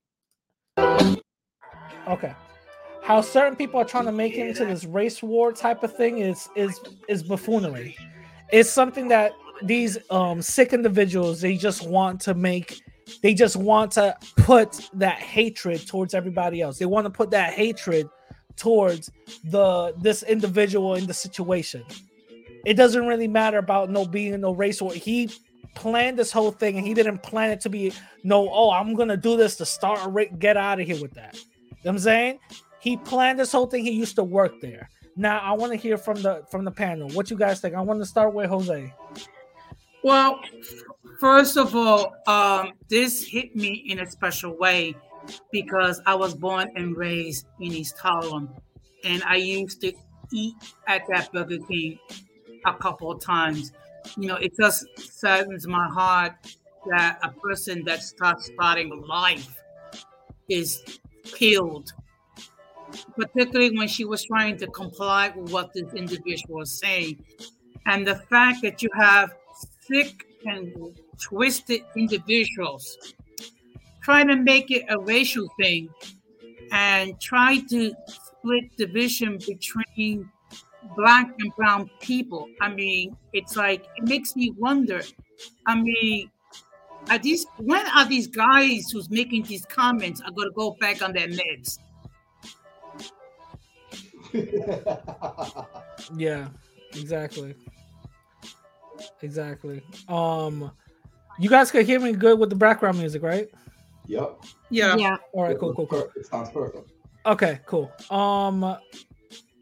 Okay. How certain people are trying to make it into this race war type of thing is is is buffoonery. It's something that these um sick individuals they just want to make they just want to put that hatred towards everybody else. They want to put that hatred towards the this individual in the situation. It doesn't really matter about no being no race war. He planned this whole thing and he didn't plan it to be no, oh, I'm gonna do this to start a ra- get out of here with that. You know I'm saying? He planned this whole thing. He used to work there. Now I want to hear from the from the panel. What you guys think? I want to start with Jose. Well, first of all, um, this hit me in a special way because I was born and raised in East Harlem, and I used to eat at that Burger King a couple of times. You know, it just saddens my heart that a person that starts starting life is killed, particularly when she was trying to comply with what this individual was saying. And the fact that you have sick and twisted individuals trying to make it a racial thing and try to split division between black and brown people. I mean, it's like it makes me wonder. I mean, are these when are these guys who's making these comments are gonna go back on their meds? [laughs] Yeah, exactly. Exactly. Um you guys could hear me good with the background music, right? Yep. Yeah. Yeah. All right, cool, cool, cool. It sounds perfect. Okay, cool. Um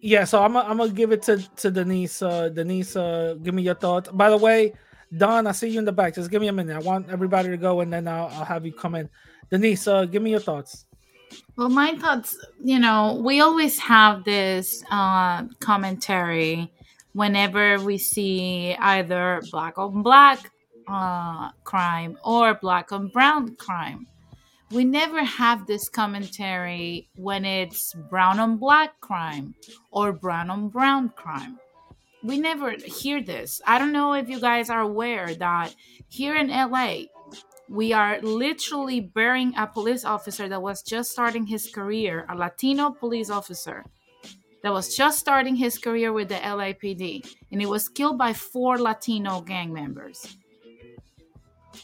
yeah, so I'm I'm gonna give it to to Denise. Uh Denise, uh give me your thoughts. By the way, Don, I see you in the back. Just give me a minute. I want everybody to go and then I'll, I'll have you come in. Denise, uh give me your thoughts. Well, my thoughts, you know, we always have this uh, commentary whenever we see either black on black uh, crime or black on brown crime. We never have this commentary when it's brown on black crime or brown on brown crime. We never hear this. I don't know if you guys are aware that here in LA, we are literally burying a police officer that was just starting his career, a Latino police officer that was just starting his career with the LAPD, and he was killed by four Latino gang members.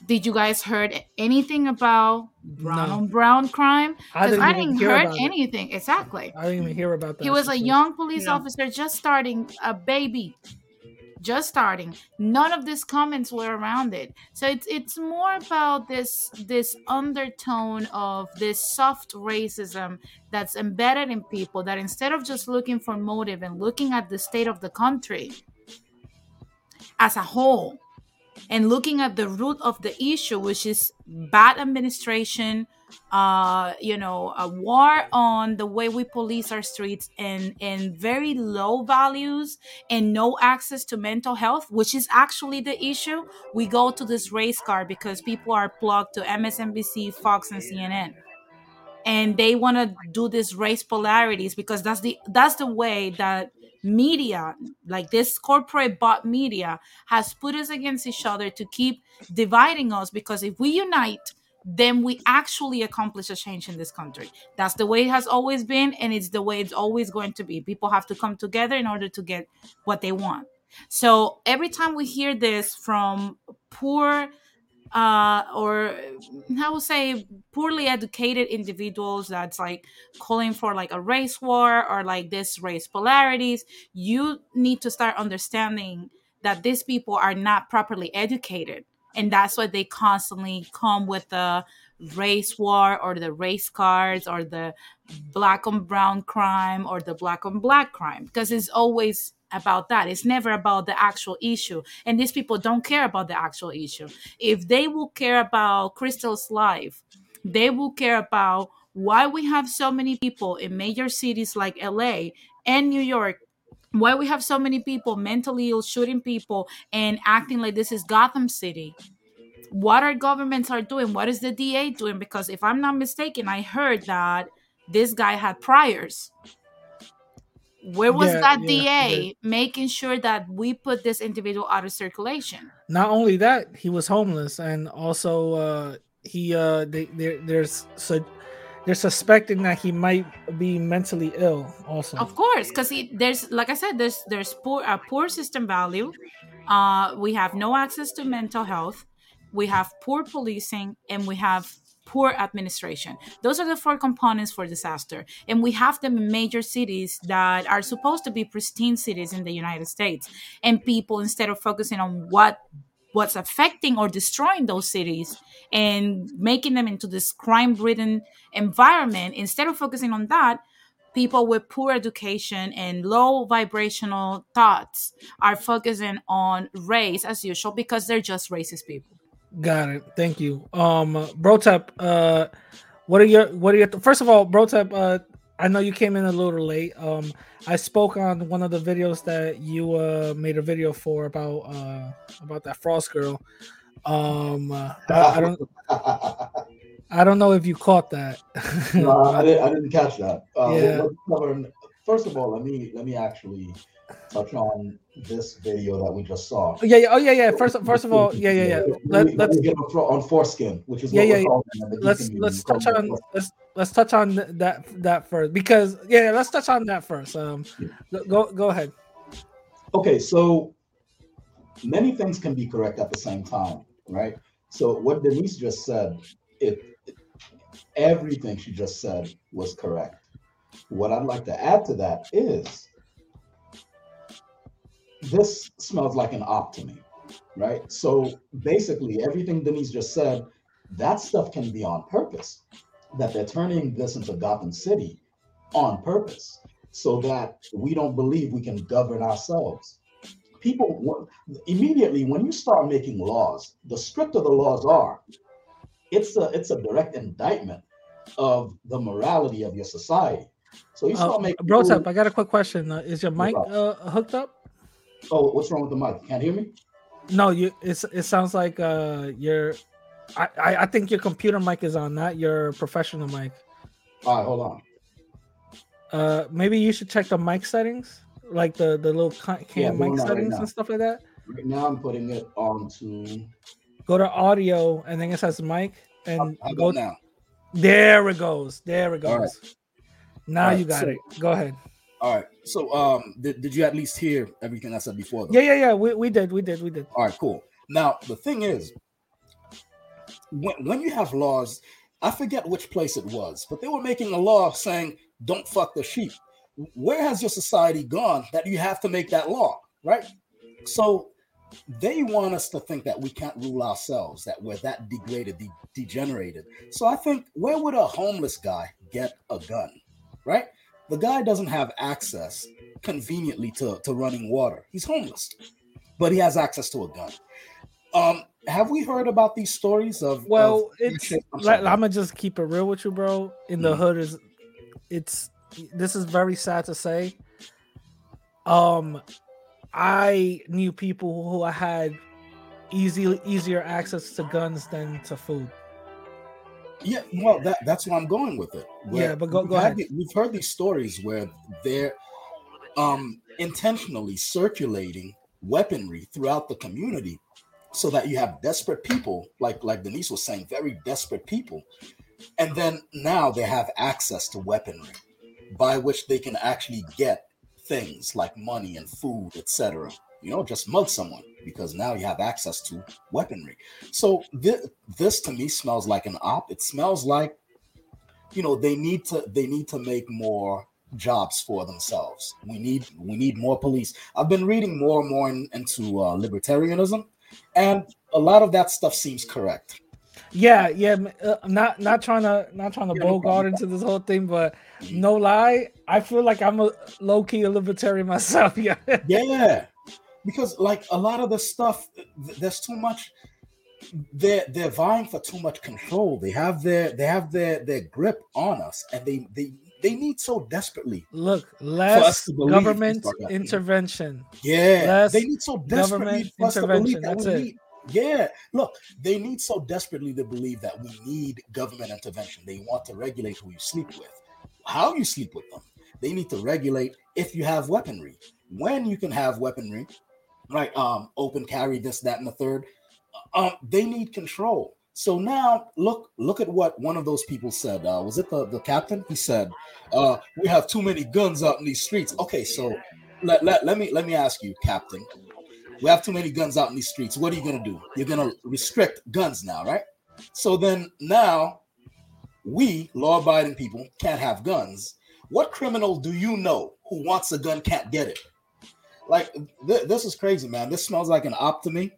Did you guys heard anything about brown No. on brown crime? I 'Cause didn't I didn't hear heard about it. anything. Exactly. I didn't even hear about that. He was a young police Yeah. officer just starting, a baby, just starting. None of these comments were around it. So it's it's more about this this undertone of this soft racism that's embedded in people that instead of just looking for motive and looking at the state of the country as a whole and looking at the root of the issue which is bad administration uh you know a war on the way we police our streets and and very low values and no access to mental health which is actually the issue we go to this race card because people are plugged to msnbc fox and cnn and they want to do this race polarities because that's the that's the way that media like this corporate bought media has put us against each other to keep dividing us because if we unite then we actually accomplish a change in this country. That's the way it has always been and it's the way it's always going to be. People have to come together in order to get what they want. So every time we hear this from poor uh, or I would say poorly educated individuals that's like calling for like a race war or like this race polarities, you need to start understanding that these people are not properly educated. And that's why they constantly come with the race war or the race cards or the black on brown crime or the black on black crime because it's always about that. It's never about the actual issue. And these people don't care about the actual issue. If they will care about Kristal's life, they will care about why we have so many people in major cities like LA and New York why we have so many people mentally ill shooting people and acting like this is Gotham City what our governments are doing what is the da doing because if i'm not mistaken i heard that this guy had priors. Where was Yeah, that yeah, DA making sure that we put this individual out of circulation? Not only that, he was homeless, and also uh, he uh, they, they're, there's so they're suspecting that he might be mentally ill. Also, Of course, because he there's like I said, there's there's poor a poor system value. Uh, we have no access to mental health. We have poor policing, and we have poor administration. Those are the four components for disaster, and we have them in major cities that are supposed to be pristine cities in the United States. And people, instead of focusing on what what's affecting or destroying those cities and making them into this crime-ridden environment, instead of focusing on that, people with poor education and low vibrational thoughts are focusing on race as usual because they're just racist people. Got it. Thank you, um, Brotep. Uh, what are your what are your first of all, Brotep? Uh, I know you came in a little late. Um, I spoke on one of the videos that you uh made a video for about uh about that Frosk girl. Um, uh, I, I don't. [laughs] I don't know if you caught that. No, I [laughs] didn't, I didn't catch that. Uh, Yeah. first of all, let me let me actually touch on this video that we just saw. yeah, yeah. Oh, yeah, yeah. First, first of all, yeah, yeah, yeah. Let, Let, me, let let's get on, on foreskin, which is yeah, what yeah, we're yeah. calling it in the geek Let's let's touch on let's let's touch on that that first because yeah, let's touch on that first. Um, go- go go ahead. Okay, so many things can be correct at the same time, right? So what Denise just said, it everything she just said was correct. What I'd like to add to that is this smells like an op to me, right? So basically, everything Denise just said, that stuff can be on purpose. That they're turning this into Gotham City on purpose so that we don't believe we can govern ourselves. People immediately, when you start making laws, the stricter the laws are, it's a it's a direct indictment of the morality of your society. So you start Uh, making bro, rules- I got a quick question. Uh, is your mic uh, hooked up? Oh, what's wrong with the mic? Can't hear me? No, you. It's it sounds like uh your. I, I I think your computer mic is on, not your professional mic. All right, hold on. Uh, maybe you should check the mic settings, like the the little ca- Yeah, cam mic that right settings and stuff like that. Right now, I'm putting it onto. Go to audio, and then it says mic, and how go about now? There it goes. There it goes. Right. Now you got so- it. Go ahead. All right. So, um, did, did you at least hear everything I said before? Though? Yeah, yeah, yeah. We, we did, we did, we did. All right, cool. Now, the thing is, when, when you have laws, I forget which place it was, but they were making a law saying, don't fuck the sheep. Where has your society gone that you have to make that law, right? So they want us to think that we can't rule ourselves, that we're that degraded, de- degenerated. So I think, where would a homeless guy get a gun, right? The guy doesn't have access conveniently to, to running water. He's homeless, but he has access to a gun. Um, have we heard about these stories of? Well, of- it's I'm, like, I'm gonna just keep it real with you, bro. In the Mhm. hood is, it's this is very sad to say. Um, I knew people who had easy easier access to guns than to food. Yeah, well, that, that's where I'm going with it. Yeah, but go- go ahead. the- we've heard these stories where they're um, intentionally circulating weaponry throughout the community, so that you have desperate people, like like Denise was saying, very desperate people, and then now they have access to weaponry, by which they can actually get things like money and food, etc. You know, just mug someone because now you have access to weaponry. So this, this to me smells like an op. It smells like, you know, they need to they need to make more jobs for themselves. We need we need more police. I've been reading more and more in, into uh, libertarianism, and a lot of that stuff seems correct. Yeah, yeah. Uh, I'm not not trying to not trying to Yeah, no bogart into this whole thing, but no lie, I feel like I'm a low key a libertarian [laughs] myself. Yeah. Yeah, because like a lot of the stuff, th- there's too much. They're they're vying for too much control. They have their they have their their grip on us, and they they they need so desperately. Look, less government it's like that. intervention. Yeah, less they need so desperately government for us to believe intervention. that That's it. need. Yeah, look, they need so desperately to believe that we need government intervention. They want to regulate who you sleep with. how you sleep with them. They need to regulate if you have weaponry, when you can have weaponry, right? Um, open carry, this, that, and the third. Um, they need control. So now look, look at what one of those people said. Uh, was it the, the captain? He said, uh, we have too many guns out in these streets. Okay, so let, let, let me let me ask you, Captain. We have too many guns out in these streets. What are you gonna do? You're gonna restrict guns now, right? So then now we law-abiding people can't have guns. What criminal do you know who wants a gun can't get it? Like th- this is crazy, man. This smells like an op to me.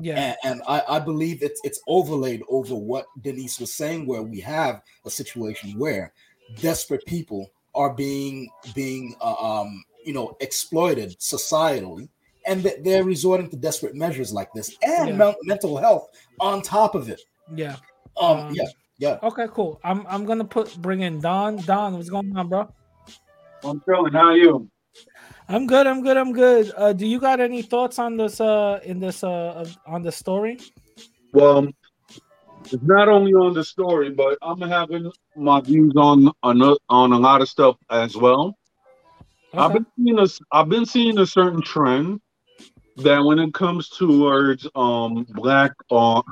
Yeah. And, and I, I believe it's it's overlaid over what Denise was saying, where we have a situation where desperate people are being being uh, um you know exploited societally, and that they're resorting to desperate measures like this and Yeah. men- mental health on top of it. Yeah. Um, yeah, yeah. Okay, cool. I'm I'm gonna put bring in Don. Don, what's going on, bro? I'm chilling. How are you? I'm good. I'm good. I'm good. Uh, do you got any thoughts on this? Uh, in this uh, on the story? Well, it's not only on the story, but I'm having my views on on a, on a lot of stuff as well. I've been seeing a, I've been seeing a certain trend that when it comes towards um black or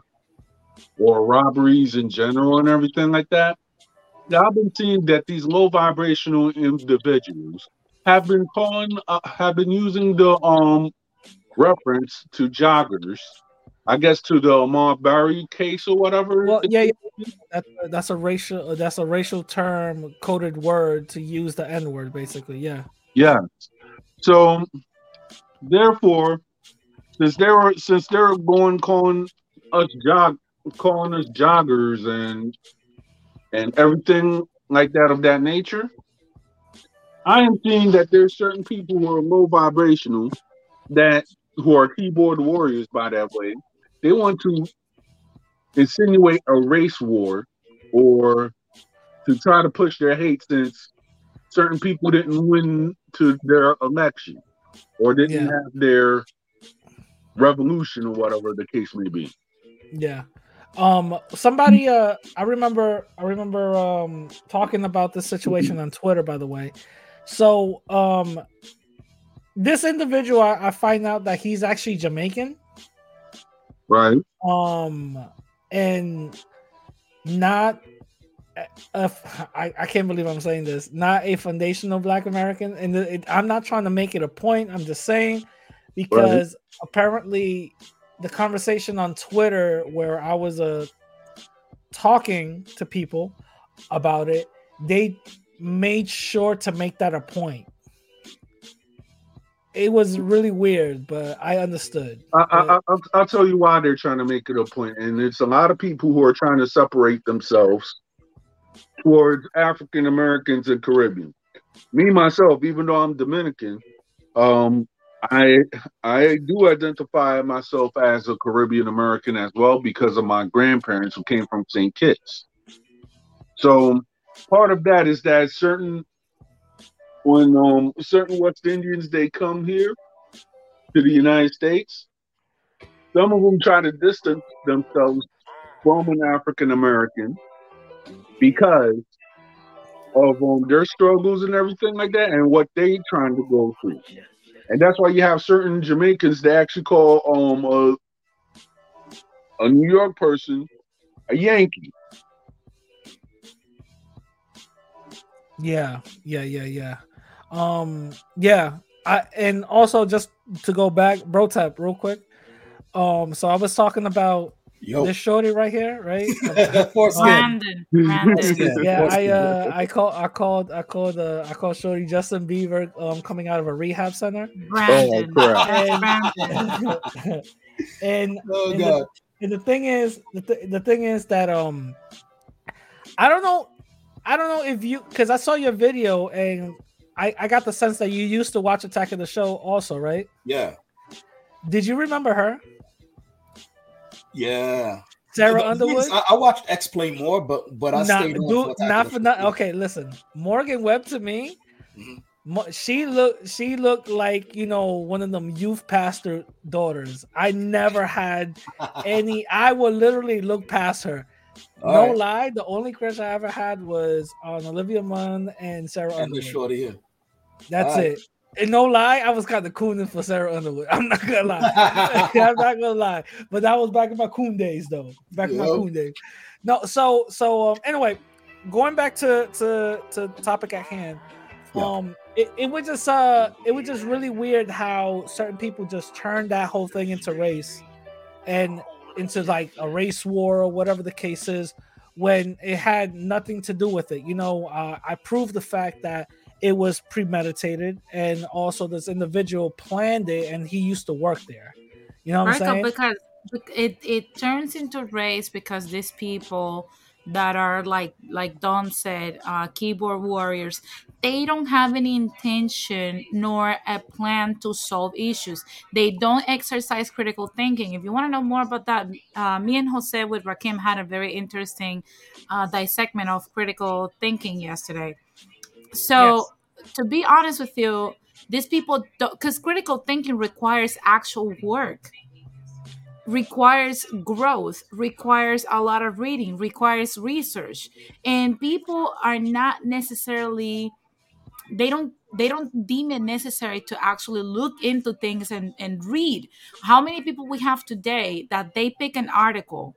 or robberies in general and everything like that, that I've been seeing that these low vibrational individuals have been calling uh, have been using the um reference to joggers, I guess to the Ahmaud Arbery case or whatever. Well, yeah, yeah. That's, that's a racial. That's a racial term coded word to use the N word, basically. Yeah. Yeah. So therefore, since they were since they're going calling us jog calling us joggers and and everything like that of that nature, I am seeing that there's certain people who are low vibrational that who are keyboard warriors by that way. They want to insinuate a race war or to try to push their hate since certain people didn't win to their election or didn't have their revolution or whatever the case may be. Yeah. Um somebody uh I remember I remember um talking about this situation on Twitter by the way. So um this individual I, I find out that he's actually Jamaican. Right. Um and not a, I, I can't believe I'm saying this. Not a foundational Black American, and it, I'm not trying to make it a point. I'm just saying because apparently the conversation on Twitter where I was uh talking to people about it, they made sure to make that a point. It was really weird, but I understood. I, I, I, I'll, I'll tell you why they're trying to make it a point, and it's a lot of people who are trying to separate themselves towards African Americans and Caribbean. Me myself, even though I'm Dominican, um, I I do identify myself as a Caribbean American as well because of my grandparents who came from St. Kitts. So part of that is that certain when um certain West Indians they come here to the United States, some of them try to distance themselves from an African American because of um, their struggles and everything like that and what they trying to go through. And that's why you have certain Jamaicans that actually call um a, a New York person a Yankee. Yeah, yeah, yeah, yeah. Um, yeah. I and also just to go back, Brotep real quick. Um, so I was talking about Yo. this shorty right here, right? [laughs] Foreskin. Brandon. Brandon. Foreskin. [laughs] yeah, I Foreskin. uh I called I called I called uh I called Shorty Justin Bieber um coming out of a rehab center. Brandon. crap. That's Brandon. [laughs] and Oh, and, God. The, and the thing is the, th- the thing is that um I don't know I don't know if you because I saw your video and I I got the sense that you used to watch Attack of the Show also, right? Yeah. Did you remember her? Yeah. Sarah The- the thing is, Underwood? I, I watched X Play more, but but I not, stayed on do- not for not okay listen morgan webb to me Mhm. She looked she looked like you know one of them youth pastor daughters i never had [laughs] any i would literally look past her All no right. lie, the only crush I ever had was on Olivia Munn and Sarah And the Underwood. shorty here. That's All right. it. And no lie, I was kind of cooning for Sarah Underwood. [laughs] I'm not gonna lie. I'm not gonna lie. But that was back in my coon days, though. Back in my coon days. No, so so um anyway, going back to to to topic at hand. Um it, it was just uh it was just really weird how certain people just turned that whole thing into race and into like a race war or whatever the case is when it had nothing to do with it. You know, uh, I proved the fact that it was premeditated and also this individual planned it and he used to work there. You know what I'm saying? because it it turns into race because these people that are like like Don said, uh, keyboard warriors, they don't have any intention nor a plan to solve issues. They don't exercise critical thinking. If you want to know more about that, uh, me and Jose with Rakim had a very interesting uh, dissectment of critical thinking yesterday. So, to be honest with you, these people don't, because critical thinking requires actual work requires growth requires a lot of reading requires research. And people are not necessarily they don't they don't deem it necessary to actually look into things and, and read. How many people we have today that they pick an article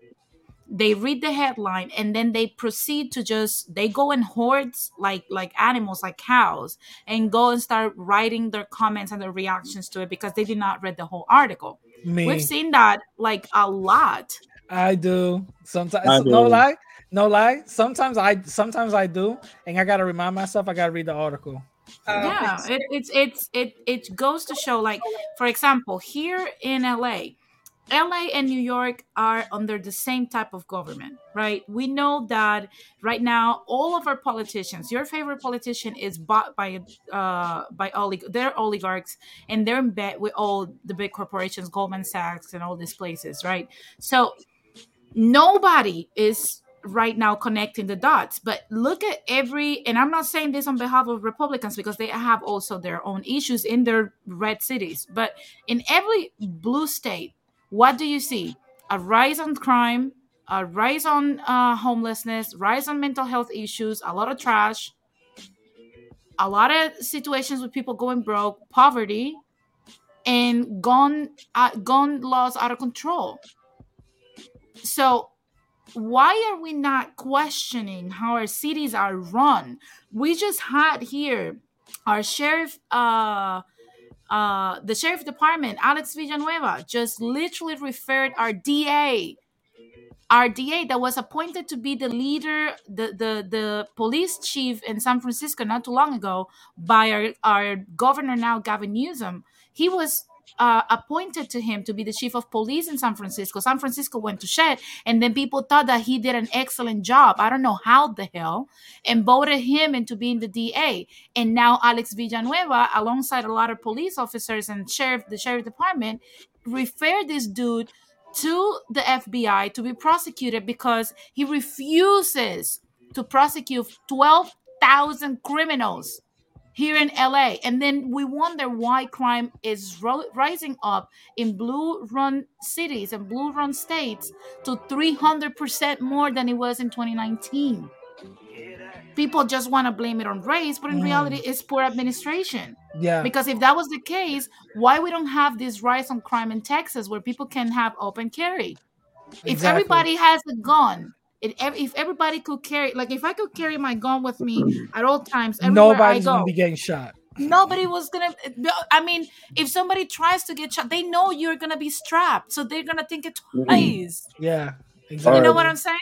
they read the headline and then they proceed to just they go in hordes like like animals like cows and go and start writing their comments and their reactions to it because they did not read the whole article Me. we've seen that like a lot I do. Sometimes I no lie. No lie. Sometimes I sometimes I do, and I gotta remind myself I gotta read the article. yeah oh, it, it's it's it it goes to show like for example here in la la and new york are under the same type of government right? We know that right now all of our politicians your favorite politician is bought by uh by olig- they're oligarchs and they're in bed with all the big corporations goldman sachs and all these places right? So nobody is right now connecting the dots but look at every and i'm not saying this on behalf of republicans because they have also their own issues in their red cities but in every blue state what do you see? A rise on crime a rise on uh, homelessness rise on mental health issues a lot of trash a lot of situations with people going broke poverty and gun uh, gun laws out of control. So why are we not questioning how our cities are run? We just had here our sheriff uh uh the sheriff department alex villanueva just literally referred our da our da that was appointed to be the leader the the, the police chief in san francisco not too long ago by our, our governor now gavin newsom. He was uh, appointed to him to be the chief of police in San Francisco. San Francisco went to shit, and then people thought that he did an excellent job. I don't know how the hell, and voted him into being the DA. And now Alex Villanueva, alongside a lot of police officers and sheriff, the sheriff department, referred this dude to the FBI to be prosecuted because he refuses to prosecute twelve thousand criminals here in LA. And then we wonder why crime is ro- rising up in blue run cities and blue run states to 300% more than it was in 2019. People just want to blame it on race, but in Mm. reality, it's poor administration. Yeah. Because if that was the case, why we don't have this rise on crime in Texas where people can have open carry? If everybody has a gun, it, if everybody could carry, like if I could carry my gun with me [clears throat] at all times, Nobody's go, gonna be getting shot. nobody was gonna i mean if somebody tries to get shot they know you're gonna be strapped so they're gonna think it twice Yeah. you know what i'm saying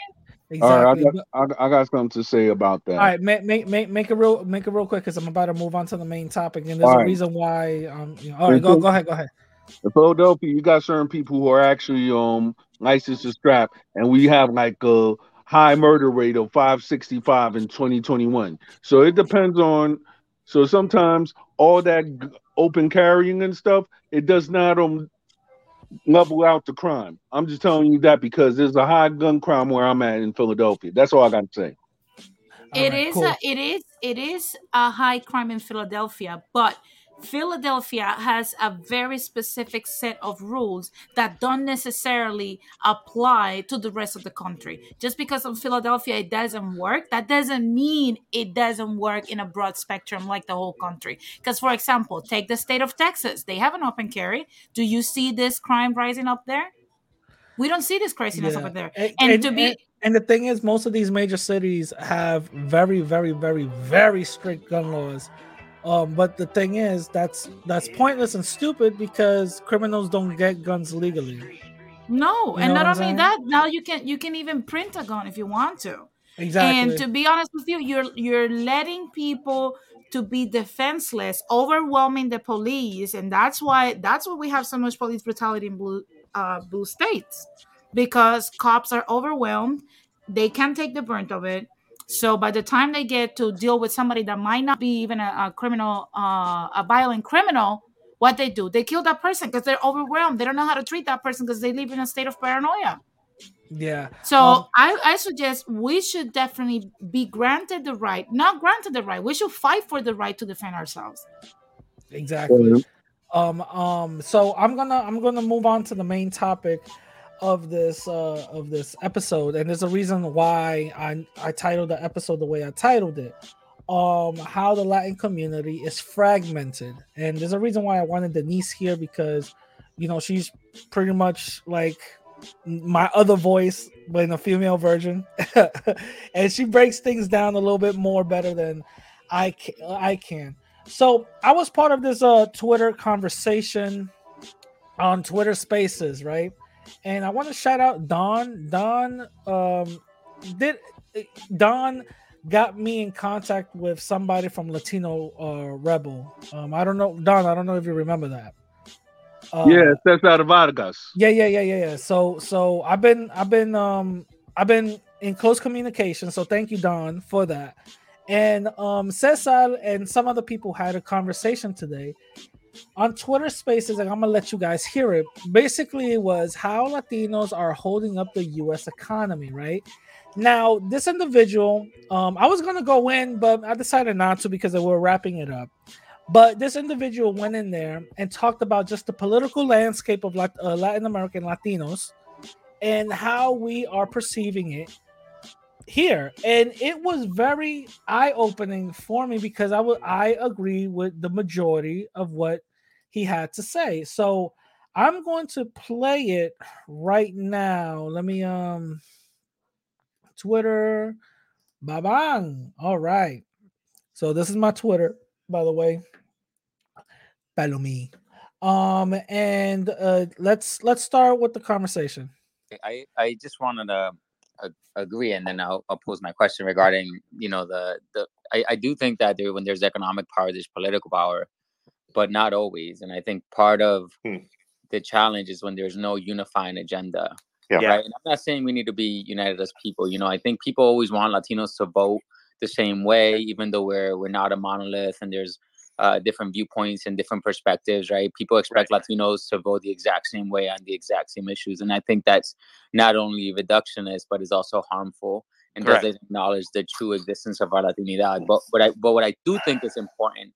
All right, I Exactly. got, I, I got something to say about that. All right, make make make make it real make it real quick because I'm about to move on to the main topic, and there's All a right. reason why. Um, you know, all right, go go ahead, go ahead. In Philadelphia, you got certain people who are actually um licensed to strap, and we have like a high murder rate of 565 in 2021. So it depends on. So sometimes all that g- open carrying and stuff, it does not um level out the crime. I'm just telling you that because there's a high gun crime where I'm at in Philadelphia. That's all I got to say. It is a, it is it is a high crime in Philadelphia, but Philadelphia has a very specific set of rules that don't necessarily apply to the rest of the country. Just because in Philadelphia it doesn't work, that doesn't mean it doesn't work in a broad spectrum like the whole country. Because, for example, take the state of Texas, they have an open carry. Do you see this crime rising up there? We don't see this craziness Yeah. over there. And, And, and- to be and- and the thing is, most of these major cities have very, very, very, very strict gun laws. Um, but the thing is, that's that's pointless and stupid because criminals don't get guns legally. No, You and not only saying? that, now you can you can even print a gun if you want to. Exactly. And to be honest with you, you're you're letting people to be defenseless, overwhelming the police, and that's why that's why we have so much police brutality in blue uh, blue states because cops are overwhelmed. They can't take the brunt of it. So by the time they get to deal with somebody that might not be even a, a criminal, uh, a violent criminal, what they do, they kill that person because they're overwhelmed. They don't know how to treat that person because they live in a state of paranoia. Yeah. So Um, I, I suggest we should definitely be granted the right, not granted the right. We should fight for the right to defend ourselves. Exactly. Um, um, so I'm gonna I'm gonna move on to the main topic of this uh of this episode, and there's a reason why I I titled the episode the way I titled it. Um, how the Latin community is fragmented, and there's a reason why I wanted Denise here because you know she's pretty much like my other voice, but in a female version, [laughs] and she breaks things down a little bit more better than I ca- I can. So I was part of this uh Twitter conversation on Twitter Spaces, right? And I want to shout out Don. Don um did Don got me in contact with somebody from Latino uh Rebel. Um I don't know Don, I don't know if you remember that. Uh, yeah, that's out of Vargas. yeah, yeah, yeah, yeah, yeah. So, so I've been, I've been, um, I've been in close communication. So, thank you, Don, for that. And um, Cesar and some other people had a conversation today on Twitter Spaces, and I'm gonna let you guys hear it. Basically, it was how Latinos are holding up the U.S. economy, right? Now, this individual, um, I was gonna go in, but I decided not to because we're wrapping it up. But this individual went in there and talked about just the political landscape of uh, Latin American Latinos and how we are perceiving it here. And it was very eye opening for me because I would I agree with the majority of what he had to say. So I'm going to play it right now. Let me um Twitter. Babang. All right. So this is my Twitter, by the way. Follow me. Um, and uh let's let's start with the conversation. I, I just wanted to agree, and then I'll, I'll pose my question regarding, you know, the the. I, I do think that there, when there's economic power, there's political power, but not always. And I think part of hmm. the challenge is when there's no unifying agenda. Yeah. Right. And I'm not saying we need to be united as people. You know, I think people always want Latinos to vote the same way, even though we're we're not a monolith and there's uh, different viewpoints and different perspectives, right? People expect Latinos to vote the exact same way on the exact same issues, and I think that's not only reductionist but is also harmful and Correct. doesn't acknowledge the true existence of our Latinidad. But but I but what I do think is important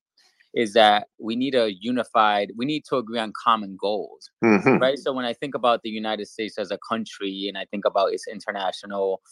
is that we need a unified. We need to agree on common goals, Mhm. right? So when I think about the United States as a country, and I think about its international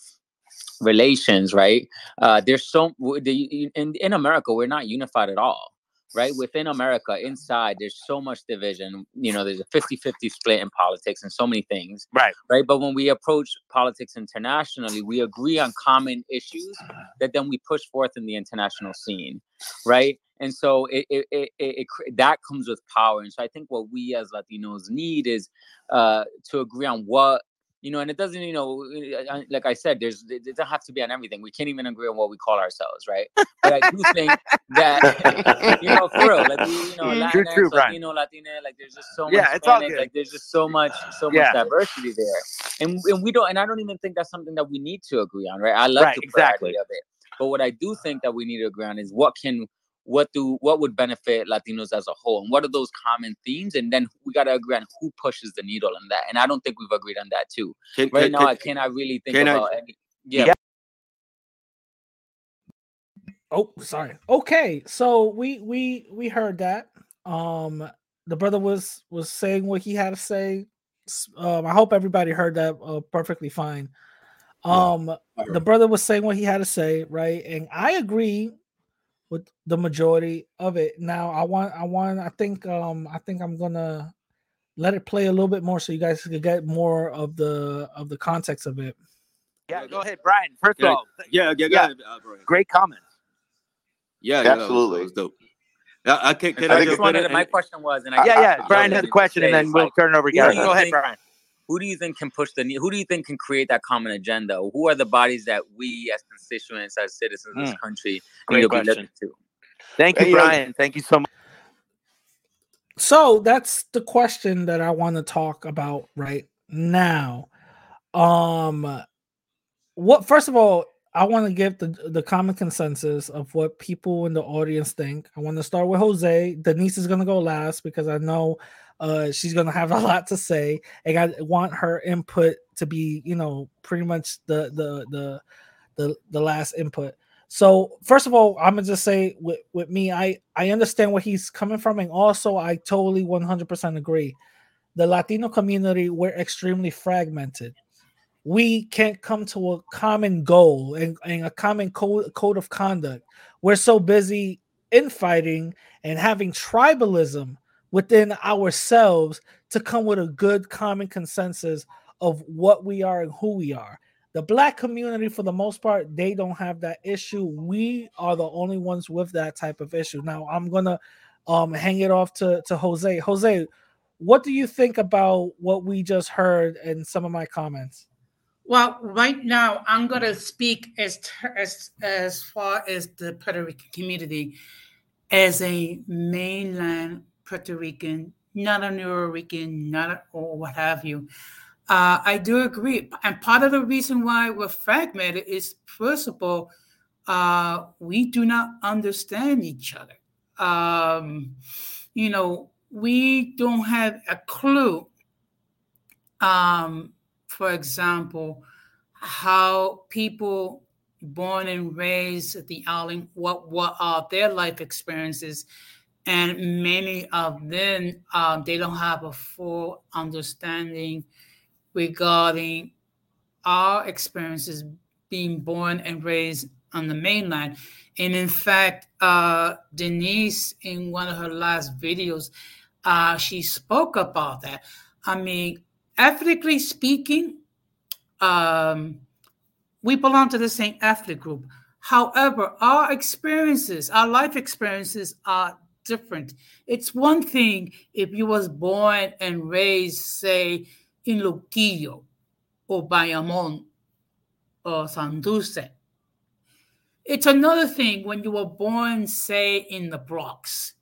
relations, right? Uh, there's so the in in America we're not unified at all, right? Within America, inside there's so much division. You know, there's a 50-50 split in politics and so many things, right? Right, but when we approach politics internationally, we agree on common issues that then we push forth in the international scene, right? And so it, it, it, it, it that comes with power. And so I think what we as Latinos need is uh, to agree on what you know, and it doesn't, you know, uh, uh, like I said, there's it doesn't have to be on everything. We can't even agree on what we call ourselves, right? But I do think that you know, for real, like you know, Mm, True, true, Latino, Latina, like there's just so much Yeah, it's all good. like there's just so much, so much diversity there, and and we don't, and I don't even think that's something that we need to agree on, right? I love Right, the exactly. of it, but what I do think that we need to agree on is what can what do what would benefit Latinos as a whole, and what are those common themes, and then we got to agree on who pushes the needle in that. And I don't think we've agreed on that too. Can- right can- now, can- I cannot really think can I- about any. Yeah, Yeah. Oh, sorry. Okay, so we we we heard that. Um, the brother was was saying what he had to say. Um, I hope everybody heard that uh, perfectly fine. Um, the brother was saying what he had to say, right? And I agree with the majority of it. Now, I want, I want, I think, um, I think I'm gonna let it play a little bit more so you guys can get more of the of the context of it. Yeah, go ahead, Brian. First of all, yeah, yeah, go ahead, uh, Brian. great comment. Yeah, yeah, Absolutely. That was, dope. Yeah, I can, can I, I, just jump in wanted and- my question was, and Yeah, I yeah, Brian had a question, and then we'll turn it over to Who do you. you Go ahead, Brian. Who do you think can push the? Who do you think can create that common agenda? Who are the bodies that we, as constituents, as citizens of this Mm. country, Great need to be question. to? Thank you, Hey, yo. Brian. Thank you so much. so that's the question that I want to talk about right now. Um what first of all, I want to give the the common consensus of what people in the audience think. I want to start with Jose. Denise is gonna go last because I know uh she's gonna have a [laughs] lot to say, and I want her input to be, you know, pretty much the the the the, the last input. So first of all, I'm gonna just say with, with me, I I understand where he's coming from, and also I totally 100% agree. The Latino community we're extremely fragmented. We can't come to a common goal and, and a common code, code of conduct. We're so busy infighting and having tribalism within ourselves to come with a good common consensus of what we are and who we are. The black community, for the most part, they don't have that issue. We are the only ones with that type of issue. Now, I'm gonna um hang it off to, to Jose. Jose, what do you think about what we just heard and some of my comments? Well, right now I'm gonna speak as as as far as the Puerto Rican community as a mainland Puerto Rican, not a Nuyorican, not a, or what have you. Uh, I do agree, and part of the reason why we're fragmented is, first of all, uh, we do not understand each other. Um, you know, we don't have a clue um, for example, how people born and raised at the island, what what are their life experiences, and many of them um, they don't have a full understanding regarding our experiences being born and raised on the mainland. And in fact, uh, Denise, in one of her last videos, uh, she spoke about that. I mean, ethnically speaking, um, we belong to the same ethnic group. However, our experiences, our life experiences are different. It's one thing if you was born and raised, say, in Luquillo or Bayamon or Santurce. It's another thing when you were born, say, in the Bronx,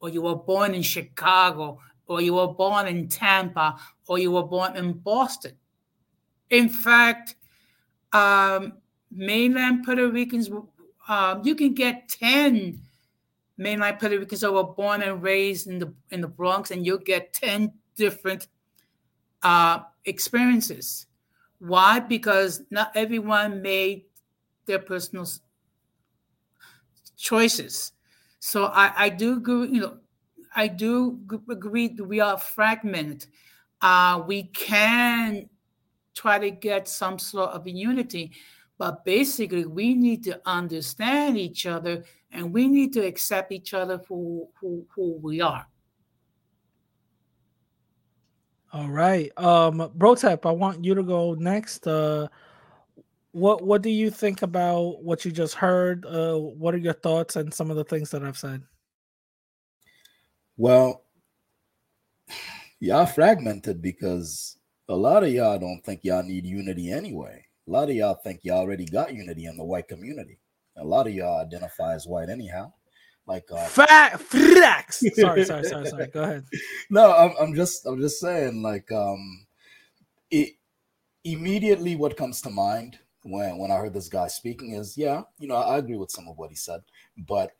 or you were born in Chicago, or you were born in Tampa, or you were born in Boston. In fact, um, mainland Puerto Ricans, um, you can get 10 mainland Puerto Ricans that were born and raised in the in the Bronx, and you'll get 10 different uh, experiences. Why? Because not everyone made their personal choices. So I, I do agree, you know, I do agree that we are fragmented. Uh, we can try to get some sort of unity, but basically we need to understand each other and we need to accept each other for who, who we are. All right. Um Brotep, I want you to go next. Uh what what do you think about what you just heard? Uh what are your thoughts and some of the things that I've said? Well, y'all fragmented because a lot of y'all don't think y'all need unity anyway. A lot of y'all think y'all already got unity in the white community. A lot of y'all identify as white anyhow. Like uh, Fact facts. [laughs] Sorry, sorry, sorry, sorry. Go ahead. no, I'm, I'm just I'm just saying like um it immediately what comes to mind when when I heard this guy speaking is yeah, you know, I agree with some of what he said, but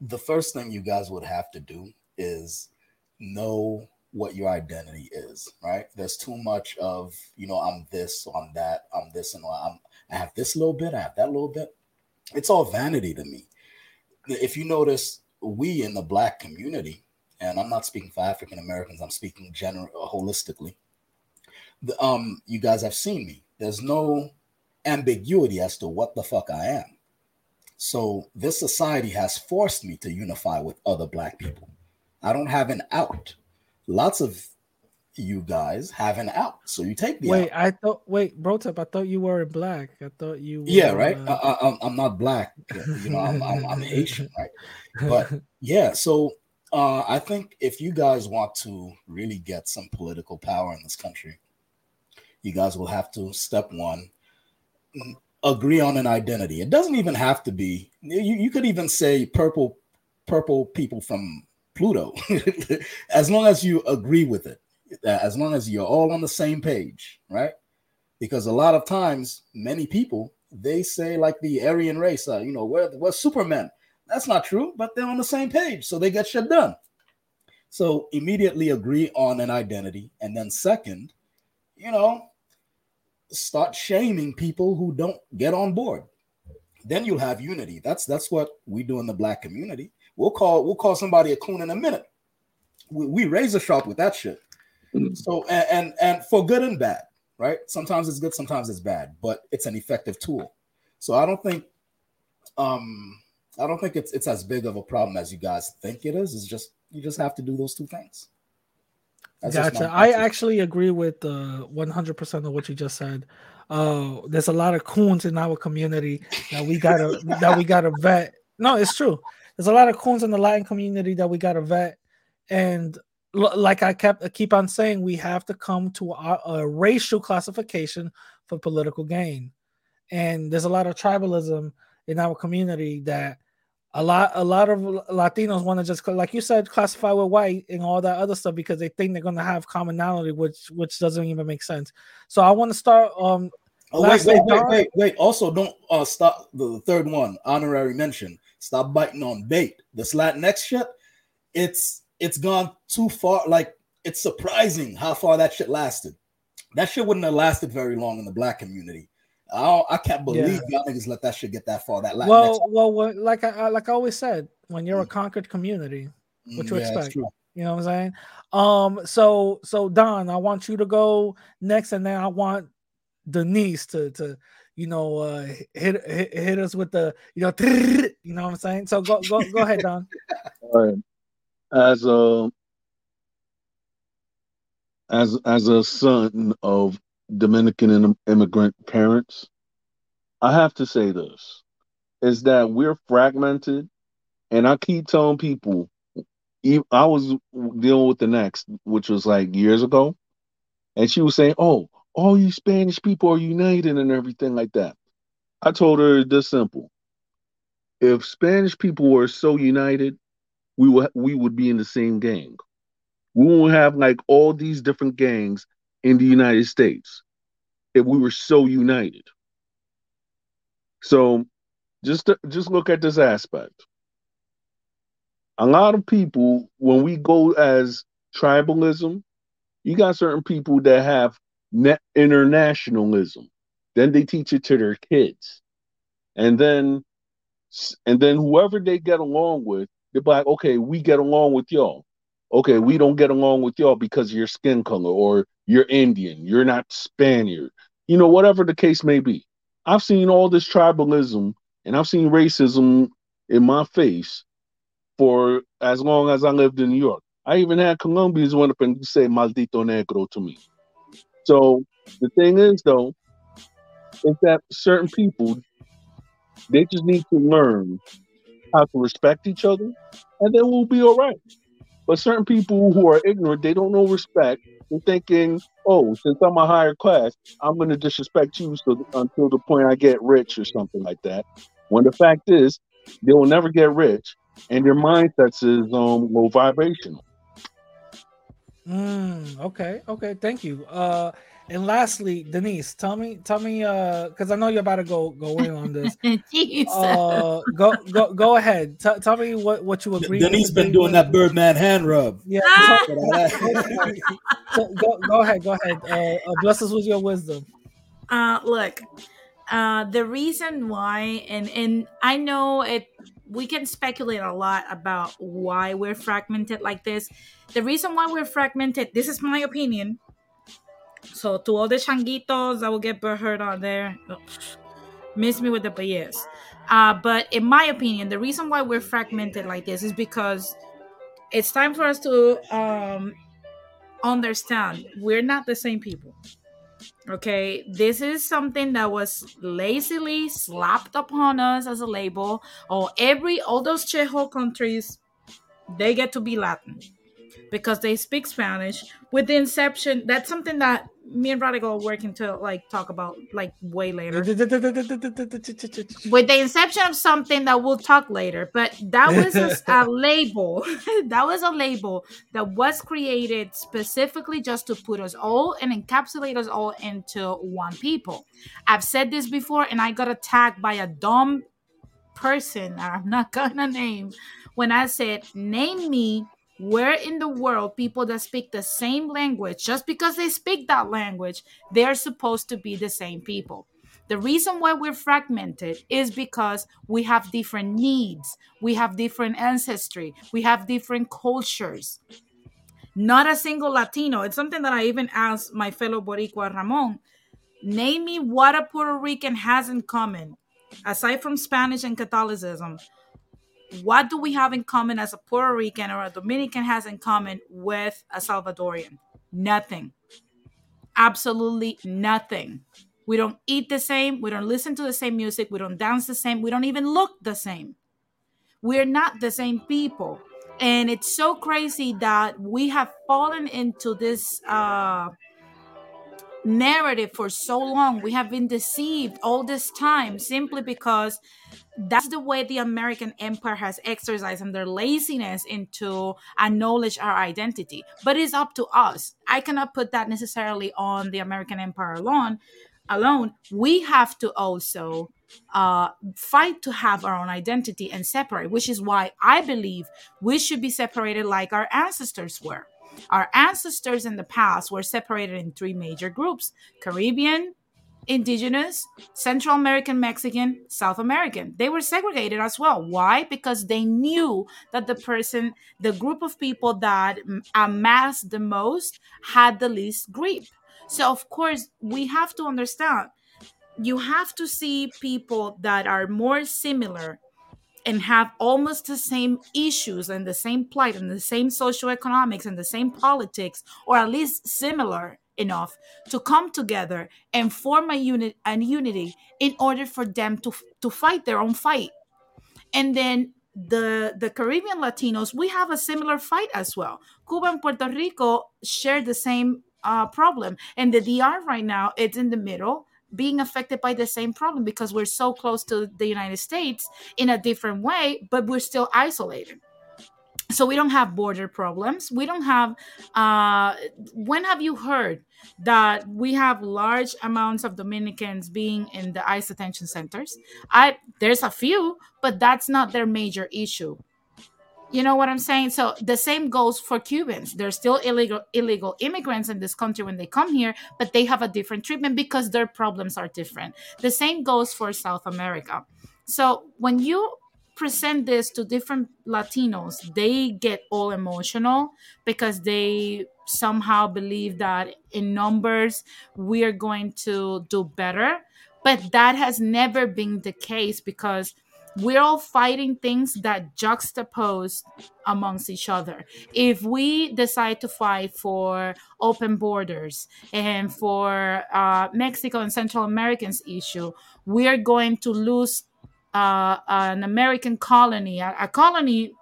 the first thing you guys would have to do is know what your identity is, right? There's too much of, you know, I'm this, I'm that, I'm this, and I'm I have this little bit, I have that little bit. It's all vanity to me. If you notice, we in the black community, and I'm not speaking for African Americans. I'm speaking general holistically. The, um, you guys have seen me. There's no ambiguity as to what the fuck I am. So this society has forced me to unify with other black people. I don't have an out. Lots of you guys have an out. So you take the Wait, out. I thought. Wait, Brotep, I thought you were in black. I thought you. Were, Yeah, right. uh, I, I, I'm- not black. You know, I'm, I'm, I'm Haitian, right? But [laughs] yeah, so uh, I think if you guys want to really get some political power in this country, you guys will have to step one, agree on an identity. It doesn't even have to be. You, you could even say purple, purple people from Pluto, [laughs] as long as you agree with it, as long as you're all on the same page, right? Because a lot of times, many people they say like the Aryan race, uh, you know, we're, we're supermen. That's not true, but they're on the same page, so they get shit done. So immediately agree on an identity, and then second, you know, start shaming people who don't get on board. Then you'll have unity. That's that's what we do in the black community. We'll call we'll call somebody a coon in a minute. We, we razor sharp with that shit. So and, and and for good and bad, right? Sometimes it's good, sometimes it's bad, but it's an effective tool. So I don't think um I don't think it's it's as big of a problem as you guys think it is. It's just you just have to do those two things. That's Gotcha. I actually agree with uh, 100% of what you just said. Uh, there's a lot of coons in our community that we gotta [laughs] that we gotta vet. No, it's true. There's a lot of coons in the Latin community that we gotta vet, and like I kept I keep on saying, we have to come to a, a racial classification for political gain. And there's a lot of tribalism in our community that a lot a lot of Latinos want to just like you said classify with white and all that other stuff because they think they're going to have commonality which which doesn't even make sense. So I want to start um Oh wait, wait, wait, wait, wait. Also, don't uh stop the, third one, honorary mention. Stop biting on bait. This Latinx shit, it's it's gone too far. Like it's surprising how far that shit lasted. That shit wouldn't have lasted very long in the black community. I don't, I can't believe y'all niggas let that shit get that far. That Latinx. well, well, what, like I I- like I always said, when you're a conquered community, what Mm, you yeah, that's expect? true. You know what I'm saying? Um, so so Don, I want you to go next, and then I want Denise to to you know uh hit hit, hit us with the you know [laughs] you know what I'm saying. So go go go ahead, Don. All right. As a as as a son of Dominican im- immigrant parents, I have to say this: is that we're fragmented, and I keep telling people. I was dealing with the next, which was like years ago, and she was saying, "Oh, all you Spanish people are united and everything like that." I told her this simple: if Spanish people were so united, we would we would be in the same gang. We won't have like all these different gangs in the United States if we were so united. So just to, just look at this aspect. A lot of people, when we go as tribalism, you got certain people that have net internationalism. Then they teach it to their kids, and then and then whoever they get along with, they're like, okay, we get along with y'all. Okay, we don't get along with y'all because of your skin color or you're Indian, you're not Spaniard, you know, whatever the case may be. I've seen all this tribalism and I've seen racism in my face for as long as I lived in New York. I even had Colombians went up and say maldito negro to me. So the thing is though, is that certain people they just need to learn how to respect each other, and then we'll be all right. But certain people who are ignorant, they don't know respect. They're thinking, "Oh, since I'm a higher class, I'm going to disrespect you so, until the point I get rich or something like that." When the fact is, they will never get rich, and their mindsets is um low vibrational. Mm, okay, okay, thank you. Uh, and lastly, Denise, tell me, tell me, uh, because I know you're about to go go in on this. [laughs] Uh, go go go ahead. T- tell me what what you agree. Denise been doing with. that Birdman hand rub. Yeah. [laughs] So, go, go ahead, go ahead. Uh, uh, bless us with your wisdom. Uh, look, uh, the reason why, and and I know it, we can speculate a lot about why we're fragmented like this. The reason why we're fragmented, this is my opinion. So to all the changuitos that will get hurt out there, oh, miss me with the but. Uh, but in my opinion, the reason why we're fragmented like this is because it's time for us to um, understand we're not the same people. Okay, this is something that was lazily slapped upon us as a label. Or every all those Chejo countries, they get to be Latin because they speak Spanish. With the inception, that's something that me and Radical are working to like talk about like way later. [laughs] With the inception of something that we'll talk later, but that was a, a [laughs] label. [laughs] that was a label that was created specifically just to put us all and encapsulate us all into one people. I've said this before, and I got attacked by a dumb person I'm not gonna name when I said, "Name me where in the world people that speak the same language just because they speak that language they're supposed to be the same people. The reason why we're fragmented is because we have different needs. We have different ancestry. We have different cultures. Not a single latino. It's something that i even asked my fellow boricua ramon. Name me what a puerto rican has in common aside from spanish and catholicism what do we have in common as a Puerto Rican or a Dominican has in common with a Salvadorian? Nothing. Absolutely nothing. We don't eat the same. We don't listen to the same music. We don't dance the same. We don't even look the same. We're not the same people. And it's so crazy that we have fallen into this uh, narrative for so long. We have been deceived all this time simply because that's the way the American empire has exercised and their laziness into acknowledge our identity. But it's up to us. I cannot put that necessarily on the American empire alone. Alone, we have to also uh, fight to have our own identity and separate, which is why I believe we should be separated like our ancestors were. Our ancestors in the past were separated in three major groups Caribbean, indigenous, Central American, Mexican, South American. They were segregated as well. Why? Because they knew that the person, the group of people that amassed the most had the least grip. So, of course, we have to understand you have to see people that are more similar and have almost the same issues and the same plight and the same socioeconomics and the same politics, or at least similar enough to come together and form a unit and unity in order for them to to fight their own fight. And then the the caribbean latinos we have a similar fight as well. Cuba and puerto rico share the same uh, problem. And the dr right now it's in the middle being affected by the same problem because we're so close to the united states in a different way but we're still isolated. So we don't have border problems. We don't have uh when have you heard that we have large amounts of dominicans being in the ice detention centers? I there's a few but that's not their major issue you know what i'm saying? So the same goes for cubans. They're still illegal illegal immigrants in this country when they come here but they have a different treatment because their problems are different. The same goes for south america. So when you present this to different Latinos, they get all emotional because they somehow believe that in numbers we are going to do better. But that has never been the case because we're all fighting things that juxtapose amongst each other. If we decide to fight for open borders and for uh, Mexico and Central Americans issue, we are going to lose uh, an American colony, a, a colony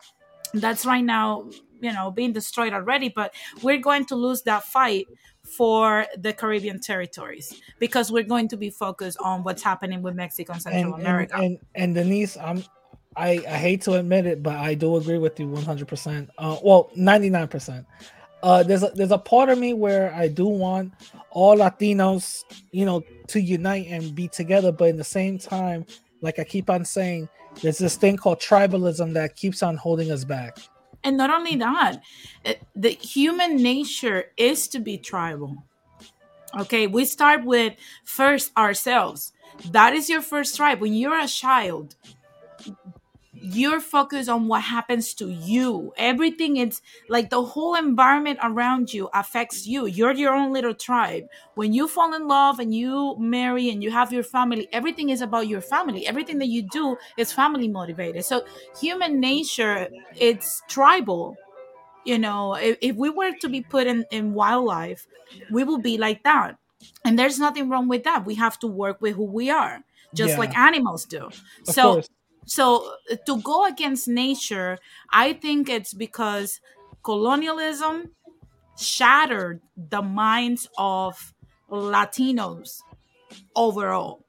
that's right now, you know, being destroyed already. But we're going to lose that fight for the Caribbean territories because we're going to be focused on what's happening with Mexico and Central and, America. And, and and Denise, I'm I, I hate to admit it, but I do agree with you 100%. Uh, well, 99%. Uh, there's a, there's a part of me where I do want all Latinos, you know, to unite and be together, but in the same time, like I keep on saying, there's this thing called tribalism that keeps on holding us back. And not only that, it, the human nature is to be tribal. Okay, we start with first ourselves. That is your first tribe. When you're a child, you're focused on what happens to you. Everything is like the whole environment around you affects you. You're your own little tribe. When you fall in love and you marry and you have your family, everything is about your family. Everything that you do is family motivated. So human nature, it's tribal. You know, if, if we were to be put in, in wildlife, we will be like that. And there's nothing wrong with that. We have to work with who we are, just Yeah. like animals do. Of so course. So uh, to go against nature i think it's because colonialism shattered the minds of latinos overall.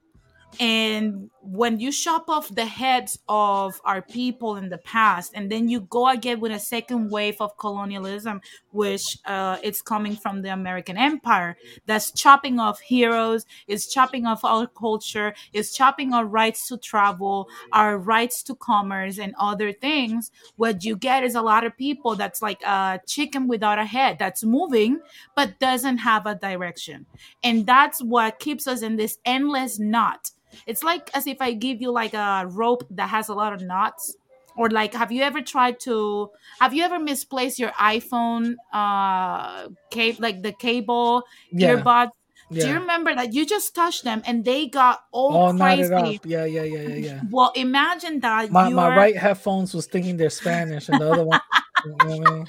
And when you chop off the heads of our people in the past and then you go again with a second wave of colonialism which uh, it's coming from the american empire that's chopping off heroes is chopping off our culture is chopping our rights to travel our rights to commerce and other things what you get is a lot of people that's like a chicken without a head that's moving but doesn't have a direction. And that's what keeps us in this endless knot it's like as if I give you like a rope that has a lot of knots. Or like, have you ever tried to? Have you ever misplaced your iPhone, uh, cable, like the cable Yeah. earbuds? Do you remember that you just touched them and they got all All knotted crazy? up. Yeah, yeah, yeah, yeah, yeah. Well, imagine that My you're my right headphones was thinking they're Spanish, and the other one. [laughs] you know I mean?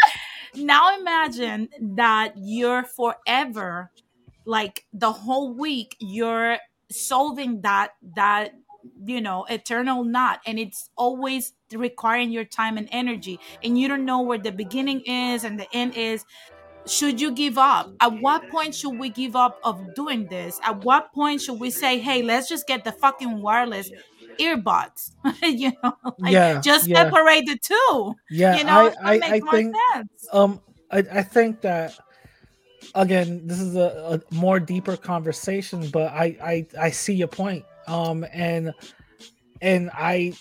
now imagine that you're forever like the whole week you're solving that that you know eternal knot. And it's always requiring your time and energy. And you don't know where the beginning is and the end is. Should you give up? At what point should we give up of doing this? At what point should we say hey let's just get the fucking wireless earbuds [laughs] you know like Yeah, just yeah. separate the two. Yeah, you know I, I, I makes more think, sense. um, I, I think that again, this is a, a more deeper conversation, but I, I, I see your point. Um, and, and I,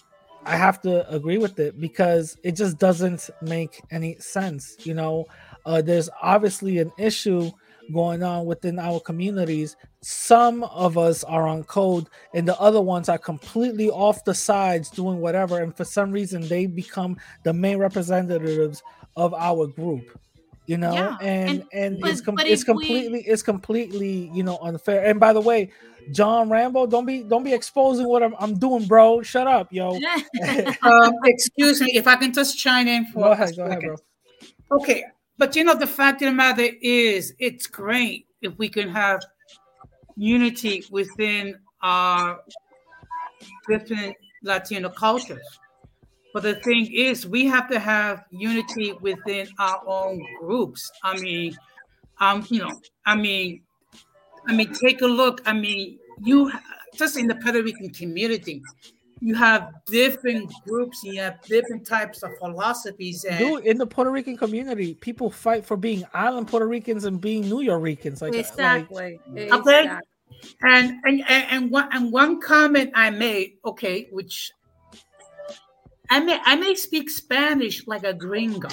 I have to agree with it because it just doesn't make any sense. You know, uh, there's obviously an issue going on within our communities. Some of us are on code, and the other ones are completely off the sides doing whatever. And for some reason, they become the main representatives of our group. You know, Yeah, and and- and, but- it's com- it's if we- completely it's completely you know unfair. And by the way, John Rambo, don't be don't be exposing what I'm, I'm doing, bro. Shut up, yo. [laughs] um, excuse me if I can just chime in for Go a ahead, go ahead, bro. Okay, but you know the fact of the matter is, it's great if we can have unity within our different Latino cultures. But the thing is, we have to have unity within our own groups. I mean, um, you know, I mean, I mean, take a look. I mean, you just in the Puerto Rican community, you have different groups, you have different types of philosophies, and Dude, in the Puerto Rican community, people fight for being island Puerto Ricans and being New Yorkers. Like, like exactly Okay. And and and and one and one comment I made, okay, which I may I may speak Spanish like a gringo,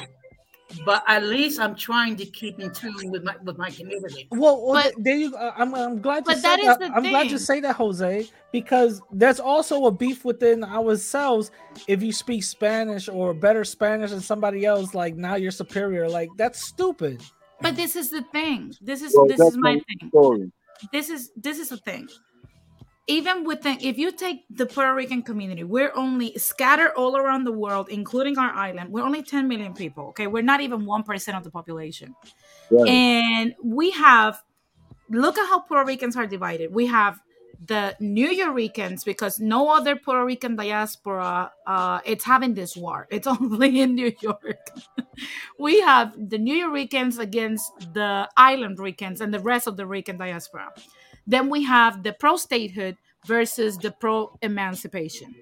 but at least I'm trying to keep in tune with my with my community. Well, well th- there you. Uh, I'm, I'm glad you but said that is that. the I'm glad you say that, Jose, because there's also a beef within ourselves. If you speak Spanish or better Spanish than somebody else, like now you're superior. Like that's stupid. But this is the thing. This is Well, this is my my thing. story. This is this is the thing. Even within, if you take the Puerto Rican community, we're only scattered all around the world, including our island. We're only 10 million people. Okay, we're not even one percent of the population, Right. and we have. Look at how Puerto Ricans are divided. We have the New Yorkers because no other Puerto Rican diaspora uh, it's having this war. [laughs] It's only in New York. [laughs] we have the New Yorkers against the island Ricans and the rest of the Rican diaspora. Then we have the pro statehood versus the pro emancipation.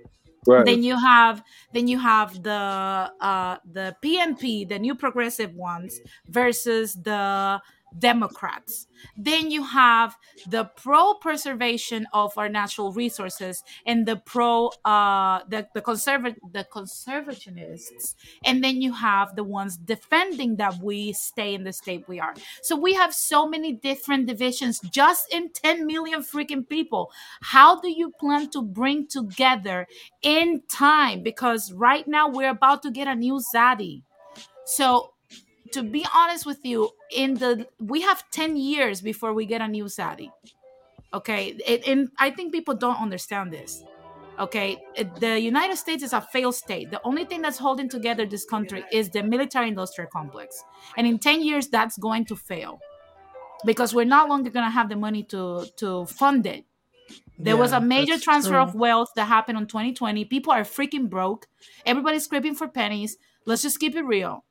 Right. Then you have then you have the uh, the PNP, the new progressive ones, versus the Democrats. Then you have the pro preservation of our natural resources and the pro uh the the conservative the conservationists. And then you have the ones defending that we stay in the state we are. So we have so many different divisions just in 10 million freaking people. How do you plan to bring together in time? Because right now we're about to get a new Zaddy. So to be honest with you, in the we have 10 years before we get a new Saudi. Okay. It, and I think people don't understand this. Okay. The United States is a failed state. The only thing that's holding together this country is the military industrial complex. And in 10 years, that's going to fail because we're no longer going to have the money to, to fund it. There was a major transfer of wealth that happened in 2020. People are freaking broke. Everybody's scraping for pennies. Let's just keep it real.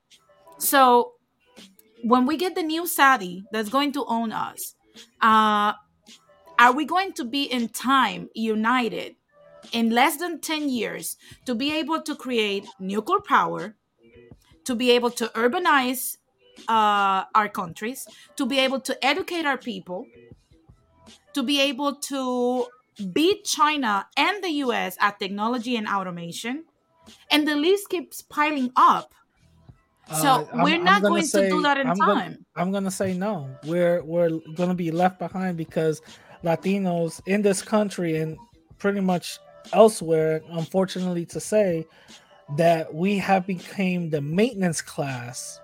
So when we get the new Saudi that's going to own us, uh, are we going to be in time united in less than 10 years to be able to create nuclear power, to be able to urbanize uh, our countries, to be able to educate our people, to be able to beat China and the US at technology and automation? And the list keeps piling up. So Uh, we're I'm not gonna going say- to do that in I'm time. Gonna, I'm gonna say no. We're we're gonna be left behind because Latinos in this country and pretty much elsewhere, unfortunately to say, that we have became the maintenance class,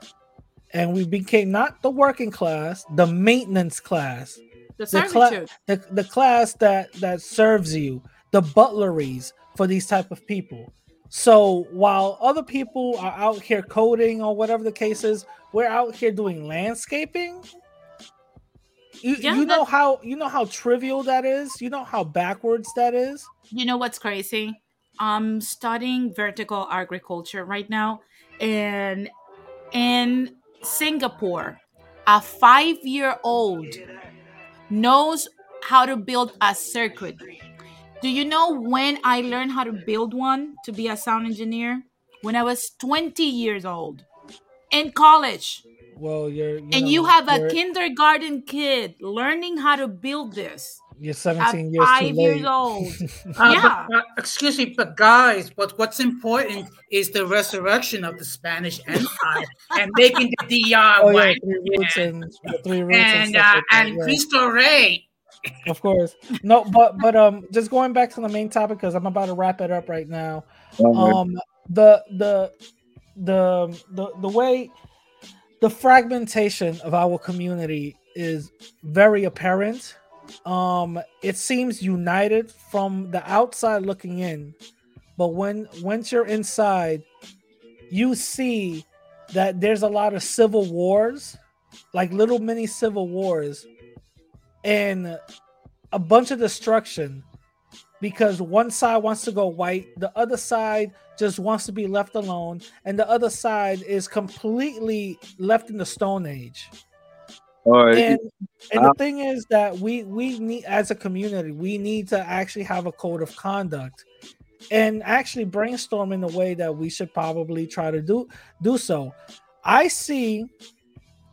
and we became not the working class, the maintenance class, The cla- the, the class that that serves you, the butleries for these type of people. So while other people are out here coding or whatever the case is, we're out here doing landscaping. You, you know how you know how trivial that is. You know how backwards that is. You know what's crazy? I'm studying vertical agriculture right now, and in Singapore, a five year old knows how to build a circuit. Do you know when I learned how to build one to be a sound engineer? When I was 20 years old in college. Well, you're you and know, you have a kindergarten kid learning how to build this. You're at 17 years too five years late. old. [laughs] Uh, yeah. but, uh, excuse me, but guys, but what's important is the resurrection of the Spanish Empire and making the DIY. [laughs] Oh yeah, three roots and the three roots and, and stuff uh, like and yeah. Cristo Rey. Of course. No but but um just going back to the main topic because i'm about to wrap it up right now. Um the the the the the way the fragmentation of our community is very apparent. Um it seems united from the outside looking in but when once you're inside you see that there's a lot of civil wars like little mini civil wars and a bunch of destruction because one side wants to go white, the other side just wants to be left alone, and the other side is completely left in the stone age. All right. And and Uh, the thing is that we we need as a community, we need to actually have a code of conduct and actually brainstorm in the way that we should probably try to do do so. I see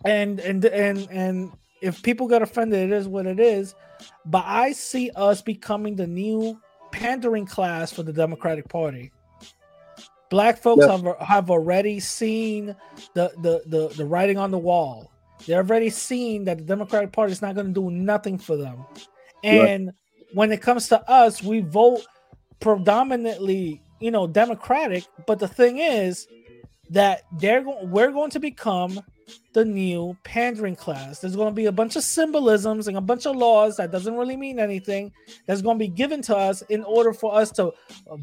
and and and and if people get offended, it is what it is. But I see us becoming the new pandering class for the Democratic Party. Black folks Yeah. have have already seen the, the the the writing on the wall. They're already seen that the Democratic Party is not going to do nothing for them. Right. And when it comes to us, we vote predominantly, you know, Democratic. But the thing is that they're going, we're going to become the new pandering class. There's going to be a bunch of symbolisms and a bunch of laws that doesn't really mean anything that's going to be given to us in order for us to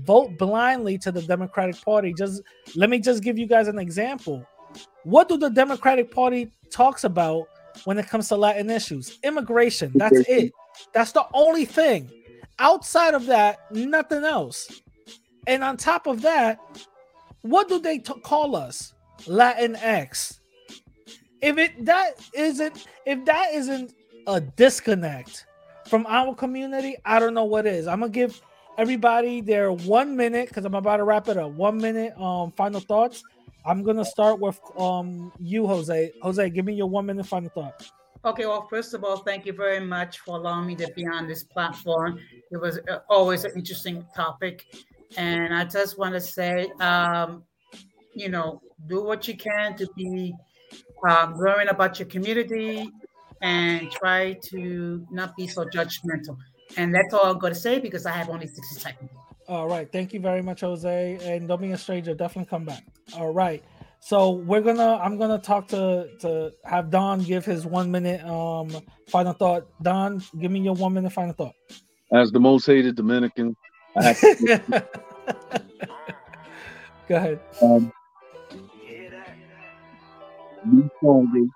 vote blindly to the Democratic Party. Just let me just give you guys an example. What do the Democratic Party talks about when it comes to Latin issues? Immigration. That's it. That's the only thing. Outside of that, nothing else. And on top of that, what do they t- call us? Latin X. If it that isn't if that isn't a disconnect from our community, I don't know what is. I'm gonna give everybody their one minute because I'm about to wrap it up. One minute um final thoughts. I'm gonna start with um you, Jose. Jose, give me your one minute final thought. Okay, well, first of all, thank you very much for allowing me to be on this platform. It was uh, always an interesting topic. And I just want to say, um, you know, do what you can to be um, learning about your community and try to not be so judgmental. And that's all I'm going to say because I have only 60 seconds. All right. Thank you very much, Jose. And don't be a stranger. Definitely come back. All right. So we're gonna I'm gonna talk to to have Don give his one minute um final thought. Don, give me your one minute final thought. As the most hated Dominican, I have to [laughs] Go ahead. um, be stronger.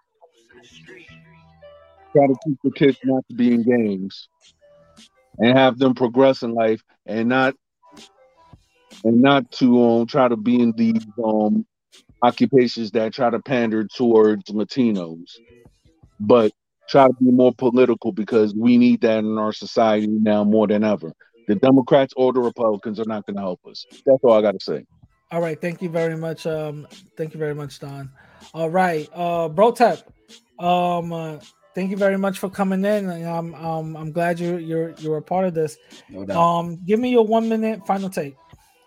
Try to teach the kids not to be in games, and have them progress in life, and not and not to um try to be in these um occupations that try to pander towards Latinos, but try to be more political because we need that in our society now more than ever. The Democrats or the Republicans are not going to help us. That's all I got to say. All right, thank you very much. Um, thank you very much, Don. All right, uh, Brotep. Um, uh, thank you very much for coming in. I'm um, I'm glad you you're you're a part of this. No doubt. Um, give me your one minute final take.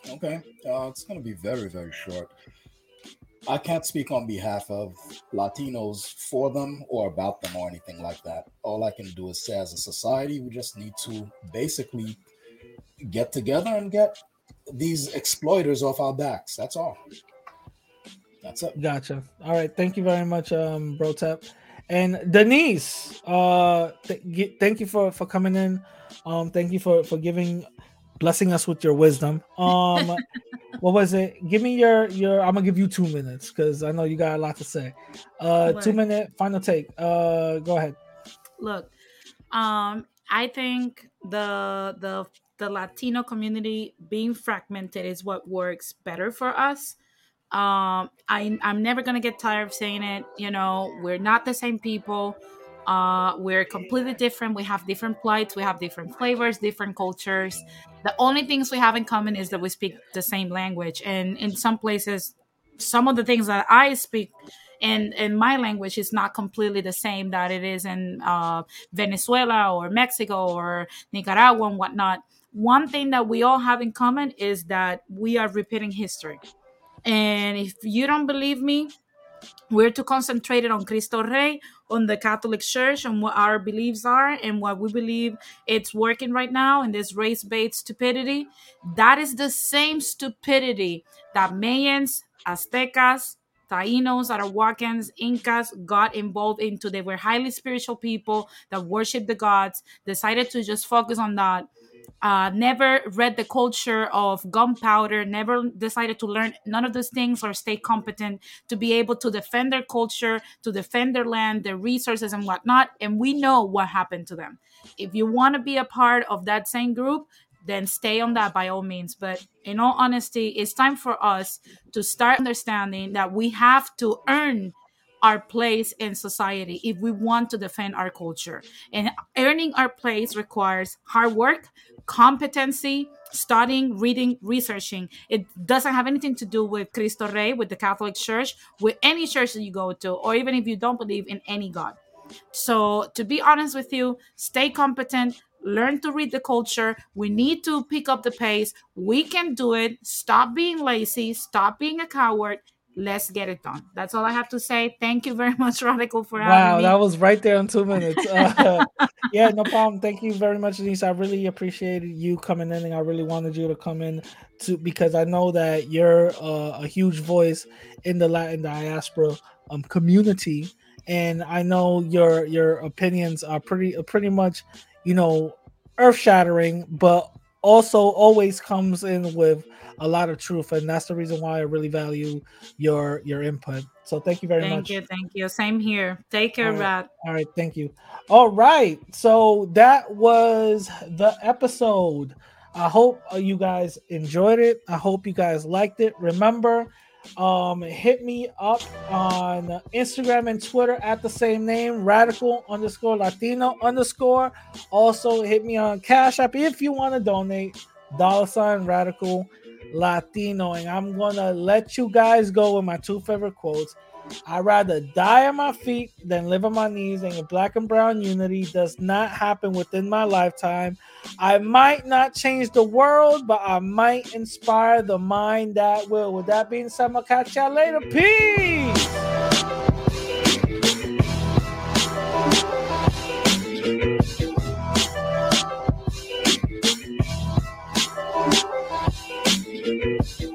Okay, uh, it's going to be very, very short. I can't speak on behalf of Latinos for them or about them or anything like that. All I can do is say, as a society, we just need to basically get together and get these exploiters off our backs. That's all. That's it. Gotcha. All right, thank you very much, um, Brotep. And Denise, uh, th- gi- thank you for for coming in. Um, thank you for for giving blessing us with your wisdom. Um, [laughs] what was it? Give me your your. I'm gonna give you two minutes because I know you got a lot to say. Uh, two minute final take. Uh, go ahead. look um i think the the the latino community being fragmented is what works better for us. Um I, i'm never gonna get tired of saying it you know we're not the same people. Uh we're completely different. We have different plights. We have different flavors different cultures. The only things we have in common is that we speak the same language. And in some places some of the things that i speak in in my language is not completely the same that it is in uh, Venezuela or Mexico or Nicaragua and whatnot. One thing that we all have in common is that we are repeating history. And if you don't believe me, we're too concentrated on Cristo Rey, on the Catholic Church, and what our beliefs are, and what we believe it's working right now, in this race-based stupidity. That is the same stupidity that Mayans, Aztecas, Tainos, Arahuacans, Incas got involved into. They were highly spiritual people that worshiped the gods, decided to just focus on that. Uh, never read the culture of gunpowder, never decided to learn none of those things or stay competent to be able to defend their culture, to defend their land, their resources, and whatnot. And we know what happened to them. If you want to be a part of that same group, then stay on that by all means. But in all honesty, it's time for us to start understanding that we have to earn our place in society if we want to defend our culture. And earning our place requires hard work, competency, studying, reading, researching. It doesn't have anything to do with Cristo Rey, with the Catholic Church, with any church that you go to, or even if you don't believe in any God. So, to be honest with you, stay competent, learn to read the culture. We need to pick up the pace. We can do it. Stop being lazy, stop being a coward. Let's get it done. That's all I have to say. Thank you very [laughs] much, Radical, for Wow, having me. Wow, that was right there in two minutes. Uh, [laughs] yeah, no problem. Thank you very much, Denise. I really appreciated you coming in, and I really wanted you to come in to because I know that you're uh, a huge voice in the Latin diaspora um, community, and I know your your opinions are pretty uh, pretty much, you know, earth shattering, but also always comes in with a lot of truth, and that's the reason why I really value your your input. So thank you very thank much. Thank you, thank you. Same here. Take care, All right. All right, thank you. All right, so that was the episode. I hope uh, you guys enjoyed it. I hope you guys liked it. Remember, um, hit me up on Instagram and Twitter at the same name, radical underscore Latino underscore. Also, hit me on Cash App if you want to donate. Dollar sign radical Latino, and I'm gonna let you guys go with my two favorite quotes. I'd rather die on my feet than live on my knees. And if black and brown unity does not happen within my lifetime, I might not change the world, but I might inspire the mind that will. With that being said, I'll catch y'all later. Peace. Thank you.